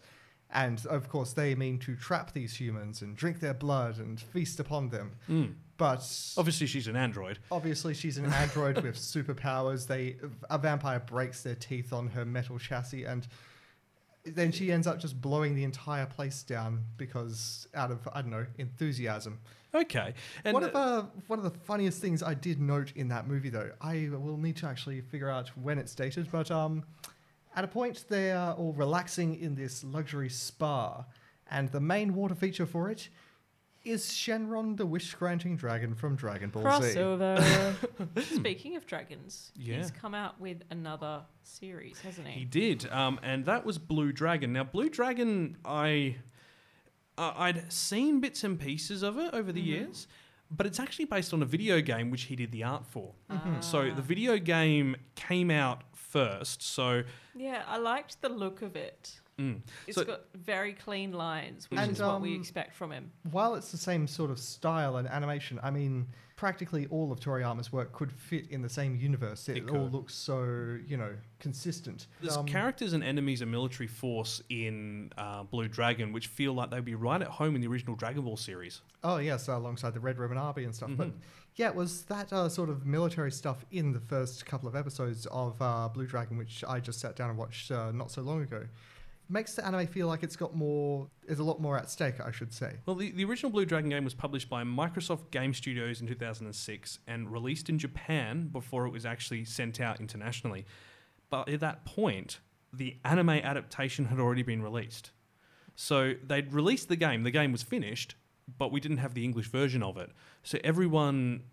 And of course, they mean to trap these humans and drink their blood and feast upon them. Mm. But Obviously, she's an android. Obviously, she's an android with superpowers. They a vampire breaks their teeth on her metal chassis, and then she ends up just blowing the entire place down because out of I don't know enthusiasm. Okay. And one of uh, one of the funniest things I did note in that movie, though, I will need to actually figure out when it's dated, but um, at a point they are all relaxing in this luxury spa, and the main water feature for it is Shenron, the wish-granting dragon from Dragon Ball Z. Crossover. Speaking of dragons, Yeah. he's come out with another series, hasn't he? He did, um, and that was Blue Dragon. Now, Blue Dragon, I uh, I'd seen bits and pieces of it over the years, but it's actually based on a video game which he did the art for. So the video game came out first. So Yeah, I liked the look of it. It's So- got very clean lines, which And, is what we um, expect from him. While it's the same sort of style and animation, I mean, practically all of Toriyama's work could fit in the same universe. It, It all looks so, you know, consistent. There's Um, characters and enemies and military force in uh, Blue Dragon which feel like they'd be right at home in the original Dragon Ball series. Oh yes, alongside the Red Ribbon Army and stuff. But Mhm. yeah, it was that uh, sort of military stuff in the first couple of episodes of uh, Blue Dragon, which I just sat down and watched uh, not so long ago. Makes the anime feel like it's got more, is a lot more at stake, I should say. Well, the, the original Blue Dragon game was published by Microsoft Game Studios in 2006 and released in Japan before it was actually sent out internationally. But at that point, the anime adaptation had already been released. So they'd released the game, the game was finished, but we didn't have the English version of it. So everyone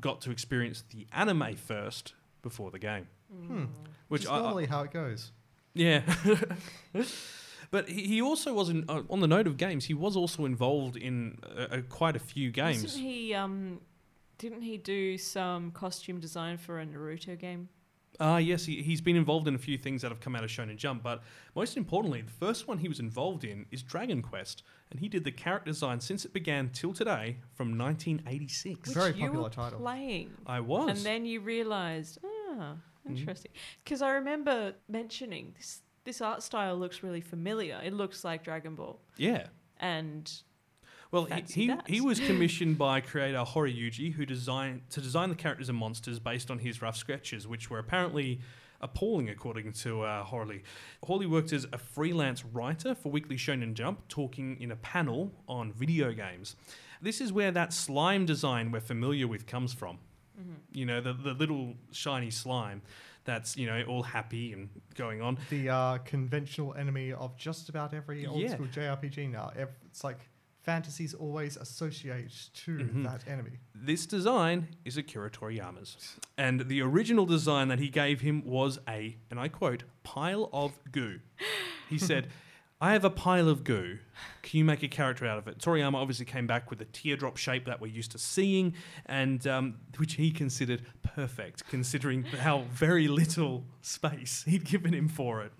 got to experience the anime first before the game. Hmm. Which is I- I- normally how it goes. Yeah. but he he also was, in, uh, on the note of games, he was also involved in uh, uh, quite a few games. Wasn't he? Um, didn't he do some costume design for a Naruto game? Ah, yes, he, he's been involved in a few things that have come out of Shonen Jump, but most importantly, the first one he was involved in is Dragon Quest, and he did the character design since it began till today from 1986. Which Very you popular were title. Playing. I was. And then you realised, ah, interesting. Because I remember mentioning this. This art style looks really familiar. It looks like Dragon Ball, yeah. and Well, Fancy he, he, he was commissioned by creator Horii Yuji, who designed to design the characters and monsters based on his rough sketches, which were apparently appalling, according to uh, Horii. Horii worked as a freelance writer for Weekly Shonen Jump, talking in a panel on video games. This is where that slime design we're familiar with comes from. You know, the, the little shiny slime that's, you know, all happy and going on. The uh, conventional enemy of just about every old Yeah. school JRPG now. It's like fantasies always associate to Mhm. that enemy. This design is Akira Toriyama's. And the original design that he gave him was a, and I quote, pile of goo. He said, I have a pile of goo. Can you make a character out of it? Toriyama obviously came back with a teardrop shape that we're used to seeing, and um, which he considered perfect, considering how very little space he'd given him for it.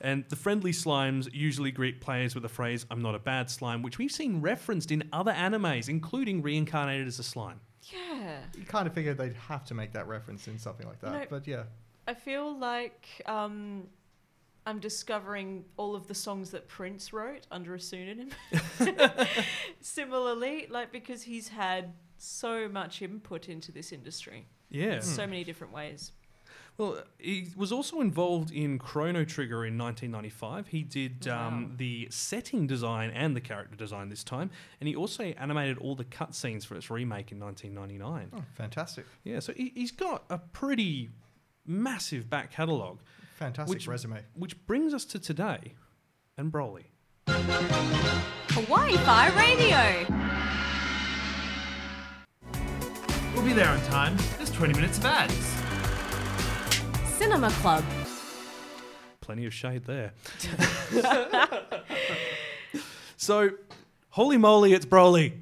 And the friendly slimes usually greet players with the phrase, I'm not a bad slime, which we've seen referenced in other animes, including Reincarnated as a Slime. yeah, You kind of figured they'd have to make that reference in something like that. know- but yeah. I feel like um, I'm discovering all of the songs that Prince wrote under a pseudonym. Similarly, like because he's had so much input into this industry, Yeah. in so many different ways. Well, he was also involved in Chrono Trigger in 1995. He did Wow. um, the setting design and the character design this time, and he also animated all the cutscenes for its remake in 1999. Oh, fantastic. Yeah, so he, he's got a pretty massive back catalogue, Fantastic Which- resume. which brings us to today and Broly. Hawaii Fi Radio. We'll be there on time. There's 20 minutes of ads. Cinema Club. Plenty of shade there. so, holy moly, it's Broly.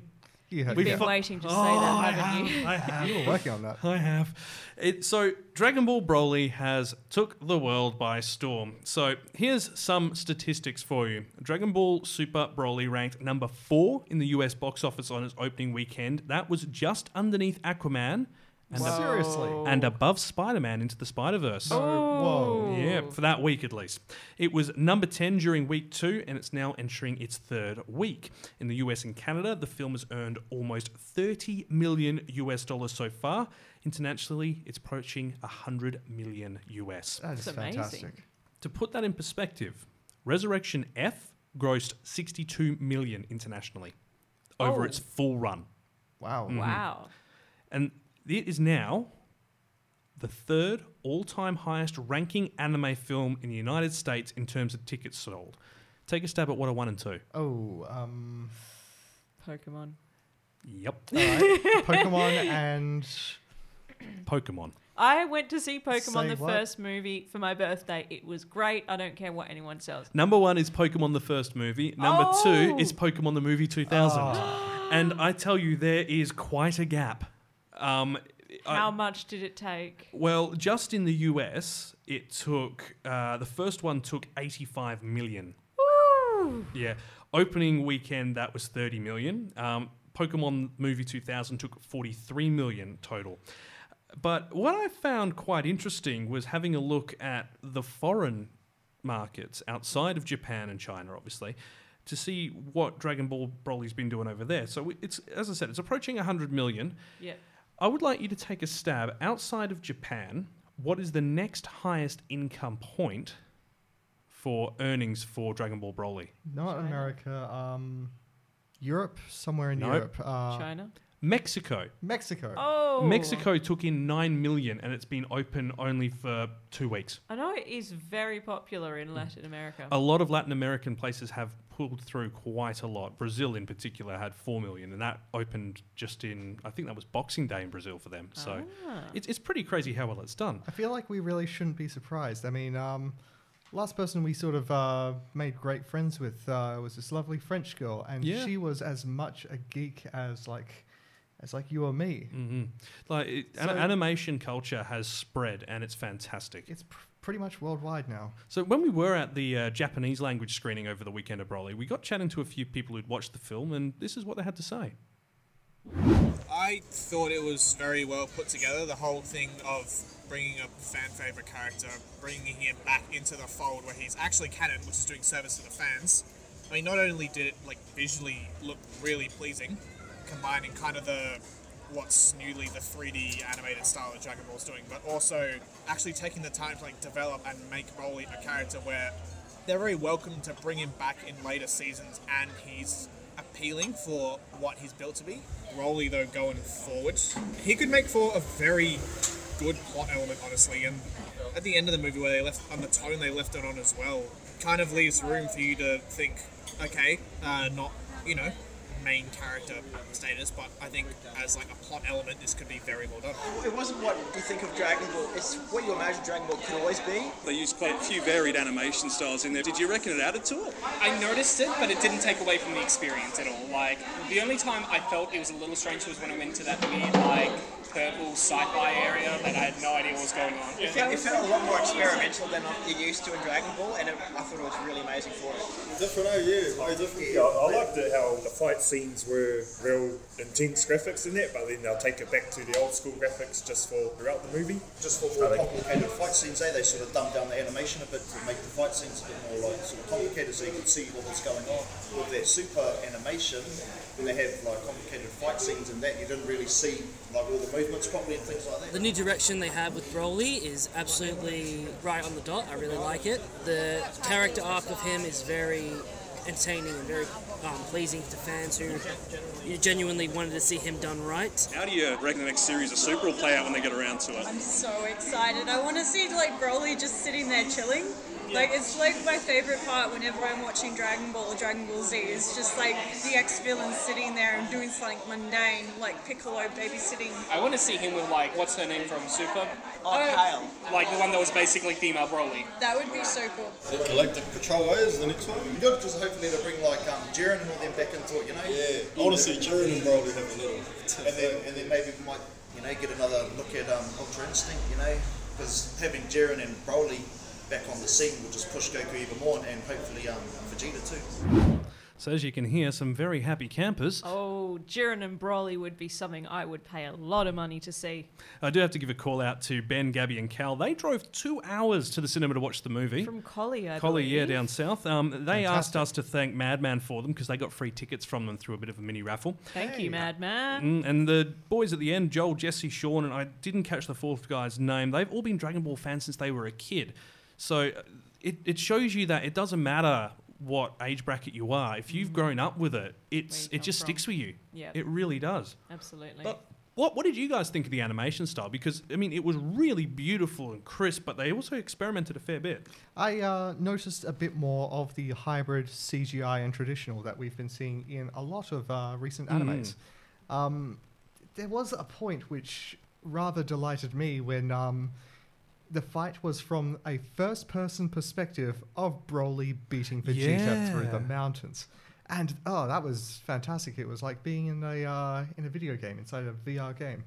You had, We've Been fu- waiting to say Oh, I that, haven't you? I have. you were working on that. I have. It, so Dragon Ball Broly has took the world by storm. So here's some statistics for you. Dragon Ball Super Broly ranked number four in the US box office on its opening weekend. That was just underneath Aquaman and, ab- Seriously. and above Spider-Man into the Spider-Verse. Oh. whoa. Yeah, for that week at least. It was number 10 during week two, and it's now entering its third week. In the US and Canada, the film has earned almost 30 million US dollars so far. Internationally, it's approaching 100 million US. That is That's amazing. fantastic. To put that in perspective, Resurrection F grossed 62 million internationally over Oh. its full run. Wow. Mm. Wow. And it is now the third all time highest ranking anime film in the United States in terms of tickets sold. Take a stab at what are one and two. Oh, um, Pokemon. Yep. all right. Pokemon and Pokemon. I went to see Pokemon Say the what? first movie for my birthday. It was great. I don't care what anyone says. Number one is Pokemon the first movie. Number two is Pokemon the movie 2000. Ah. And I tell you, there is quite a gap. Um, I- How much did it take? Well, just in the US, it took uh, the first one took 85 million. Yeah, opening weekend that was 30 million. Um, Pokemon Movie 2000 took 43 million total. But what I found quite interesting was having a look at the foreign markets outside of Japan and China, obviously, to see what Dragon Ball Broly's been doing over there. So it's, as I said, it's approaching 100 million. Yeah. I would like you to take a stab outside of Japan. What is the next highest income point for earnings for Dragon Ball Broly? Not China? America. Um, Europe, somewhere in Nope. Europe. Uh, China. Mexico. Mexico. Oh. Mexico took in 9 million and it's been open only for two weeks. I know it is very popular in Latin America. A lot of Latin American places have pulled through quite a lot. Brazil, in particular, had 4 million and that opened just in, I think that was Boxing Day in Brazil for them. So Ah. it's, it's pretty crazy how well it's done. I feel like we really shouldn't be surprised. I mean, um, last person we sort of uh, made great friends with uh, was this lovely French girl, and Yeah. she was as much a geek as like as like you or me. hmm Like it, an- animation culture has spread and it's fantastic. It's pr- pretty much worldwide now. So when we were at the uh, Japanese language screening over the weekend of Broly, we got chatting to a few people who'd watched the film, and this is what they had to say. I thought it was very well put together. The whole thing of bringing a fan favorite character, bringing him back into the fold where he's actually canon, which is doing service to the fans. I mean, not only did it like visually look really pleasing, combining kind of the what's newly the 3D animated style that Dragon Ball is doing, but also actually taking the time to like develop and make Broly a character where they're very welcome to bring him back in later seasons and he's appealing for what he's built to be. Broly though going forward, he could make for a very good plot element honestly and at the end of the movie where they left on the tone they left it on as well kind of leaves room for you to think okay uh, not you know main character status but I think as like a plot element this could be very well done It wasn't what you think of Dragon Ball. It's what you imagine Dragon Ball could always be. They used quite a few varied animation styles in there. Did you reckon it added to it? I noticed it, but it didn't take away from the experience at all. Like the only time I felt it was a little strange was when I went to that weird like purple sci-fi area that I had no idea what was going on. It felt, it felt a lot more experimental than you're used to in Dragon Ball, and it, I thought it was really amazing for it. Different, oh yeah, very different. Yeah, I, I liked it how the fight scenes were real intense graphics in that, but then they'll take it back to the old school graphics just for throughout the movie. Just for more complicated fight scenes, eh? They sort of dumbed down the animation a bit to make the fight scenes a bit more like sort of complicated, so you could see what was going on. With their super animation, when they have like complicated fight scenes and that, you didn't really see like all the movements properly and things like that. The new direction they have with Broly is absolutely right on the dot. I really like it. The character arc of him is very entertaining and very um, pleasing to fans who you genuinely wanted to see him done right. How do you reckon the next series of Super will play out when they get around to it? I'm so excited. I want to see like Broly just sitting there chilling. Like it's like my favorite part whenever I'm watching Dragon Ball or Dragon Ball Z is just like the ex villain sitting there and doing something mundane, like Piccolo babysitting. I want to see him with like what's her name from Super? Oh, Kale. Like the one that was basically female Broly. That would be so cool. The Galactic Patrol is the next one. Good, because hopefully they'll bring like um, Jiren and all them back into it, you know? Yeah, I want to see Jiren and Broly have a little. and then and then maybe we might you know get another look at um, Ultra Instinct, you know, because having Jiren and Broly back on the scene will just push Goku even more, and hopefully um, Vegeta too. So as you can hear, some very happy campers. Oh, Jiren and Broly would be something I would pay a lot of money to see. I do have to give a call out to Ben, Gabby, and Cal. They drove two hours to the cinema to watch the movie. From Collie, I Collie, yeah, down south. Um, they asked us to thank Madman for them because they got free tickets from them through a bit of a mini raffle. Thank you, Madman. Mm, and the boys at the end, Joel, Jesse, Sean, and I didn't catch the fourth guy's name. They've all been Dragon Ball fans since they were a kid. So uh, it, it shows you that it doesn't matter what age bracket you are. If you've grown up with it, it's it just sticks with you. Yeah. It really does. Absolutely. But what what did you guys think of the animation style? Because I mean, it was really beautiful and crisp, but they also experimented a fair bit. I uh, noticed a bit more of the hybrid CGI and traditional that we've been seeing in a lot of uh, recent Mm. animes. Um, there was a point which rather delighted me when um, the fight was from a first person perspective of Broly beating Vegeta through the mountains. And oh, that was fantastic! It was like being in a uh, in a video game inside a VR game.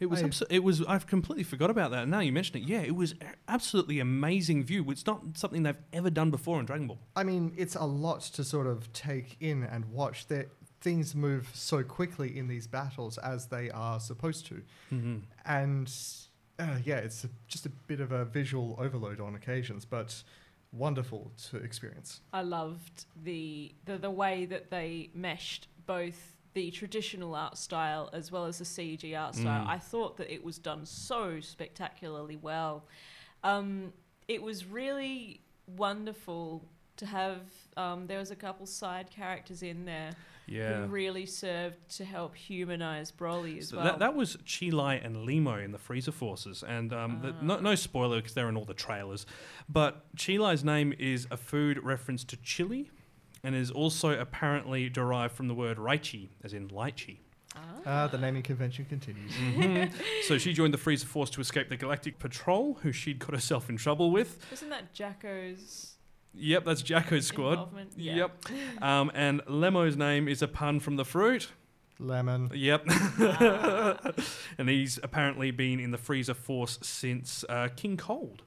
It was abso- it was I've completely forgot about that. Now you mention it, yeah, it was absolutely amazing view. It's not something they've ever done before in Dragon Ball. I mean, it's a lot to sort of take in and watch. That things move so quickly in these battles as they are supposed to, Mhm. and uh, yeah, it's a, just a bit of a visual overload on occasions, but wonderful to experience. I loved the, the the way that they meshed both the traditional art style as well as the CG art style. Mm. I thought that it was done so spectacularly well. Um, it was really wonderful to have. Um, there was a couple side characters in there Yeah. who really served to help humanize Broly as So well. that, that was Chilai and Lemo in the Frieza Forces, and um, the, no, no spoiler because they're in all the trailers. But Chilai's name is a food reference to chili, and is also apparently derived from the word Raichi, as in lychee. Ah, the naming convention continues. Mhm. so she joined the Frieza Force to escape the Galactic Patrol, who she'd got herself in trouble with. Wasn't that Jacko's? Yep, that's Jacko's squad. Yeah. Yep. Um, and Lemo's name is a pun from the fruit. Lemon. Yep. and he's apparently been in the Frieza Force since uh, King Cold.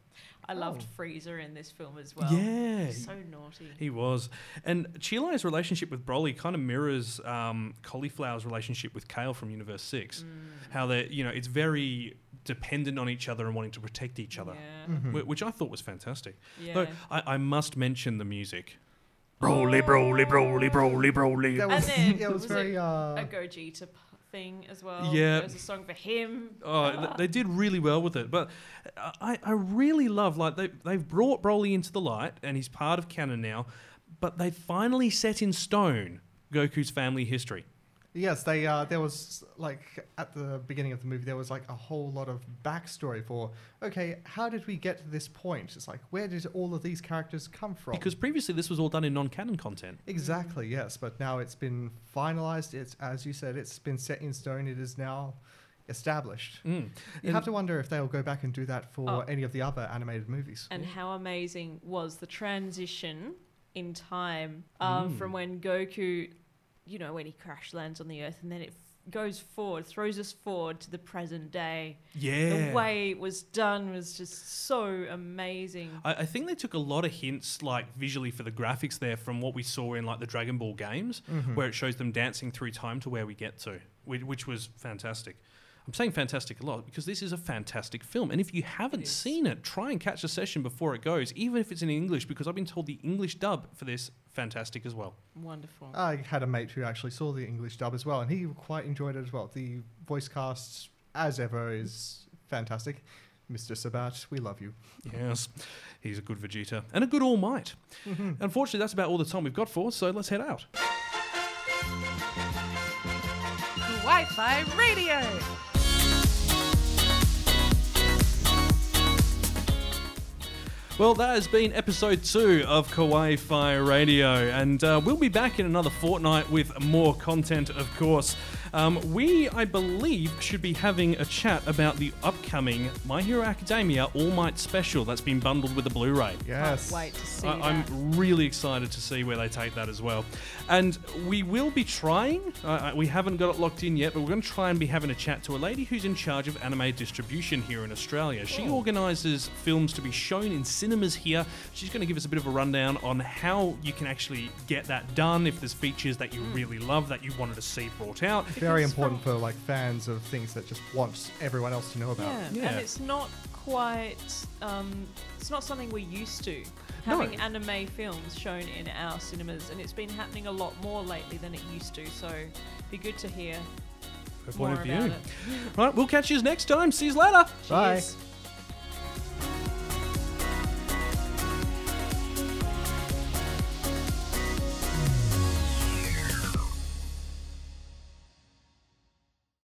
I loved Oh. Frieza in this film as well. Yeah. So naughty. He was. And Chilai's relationship with Broly kind of mirrors um, Caulifla's relationship with Kale from Universe 6. How they're, you know, it's very dependent on each other and wanting to protect each other, Yeah. Mhm. which I thought was fantastic. Yeah. Though I, I must mention the music. Broly, Broly, Broly, Broly, Broly. That and then yeah, it was, very. it uh, a Gogeta thing as well. Yeah. There was a song for him. Oh, th- they did really well with it. But I, I really love like they they've brought Broly into the light and he's part of canon now. But they finally set in stone Goku's family history. Yes, they. Uh, there was like at the beginning of the movie, there was like a whole lot of backstory for. Okay, how did we get to this point? It's like where did all of these characters come from? Because previously this was all done in non-canon content. exactly yes, but now it's been finalized. It's as you said, it's been set in stone. It is now established. Mm. You And- have to wonder if they'll go back and do that for Oh. any of the other animated movies. And how amazing was the transition in time um, Mm. from when Goku, you know, when he crash lands on the Earth and then it f- goes forward, throws us forward to the present day. Yeah. The way it was done was just so amazing. I, I think they took a lot of hints, like visually for the graphics there, from what we saw in like the Dragon Ball games, Mhm. where it shows them dancing through time to where we get to, which, which was fantastic. I'm saying fantastic a lot because this is a fantastic film, and if you haven't seen it, try and catch a session before it goes, even if it's in English, because I've been told the English dub for this fantastic as well. Wonderful. I had a mate who actually saw the English dub as well, and he quite enjoyed it as well. The voice cast, as ever, is fantastic. Mr. Sabat, we love you. Yes, he's a good Vegeta and a good All Might. Mhm. Unfortunately, that's about all the time we've got for, so let's head out. Wi-Fi radio. Well, that has been episode two of Kawaii Fire Radio, and uh, we'll be back in another fortnight with more content, of course. Um, we, I believe, should be having a chat about the upcoming My Hero Academia All Might special that's been bundled with the Blu ray. Yes. Can't wait to see I- that. I'm really excited to see where they take that as well. And we will be trying, uh, uh, we haven't got it locked in yet, but we're going to try and be having a chat to a lady who's in charge of anime distribution here in Australia. She organises films to be shown in cinemas here. She's going to give us a bit of a rundown on how you can actually get that done, if there's features that you really love that you wanted to see brought out. Very important for like fans of things that just want everyone else to know about. Yeah. and it's not quite. Um, it's not something we're used to No. having anime films shown in our cinemas, and it's been happening a lot more lately than it used to. So, be good to hear Her more point of about view. it. Right, we'll catch you next time. See you later. Bye. Cheers.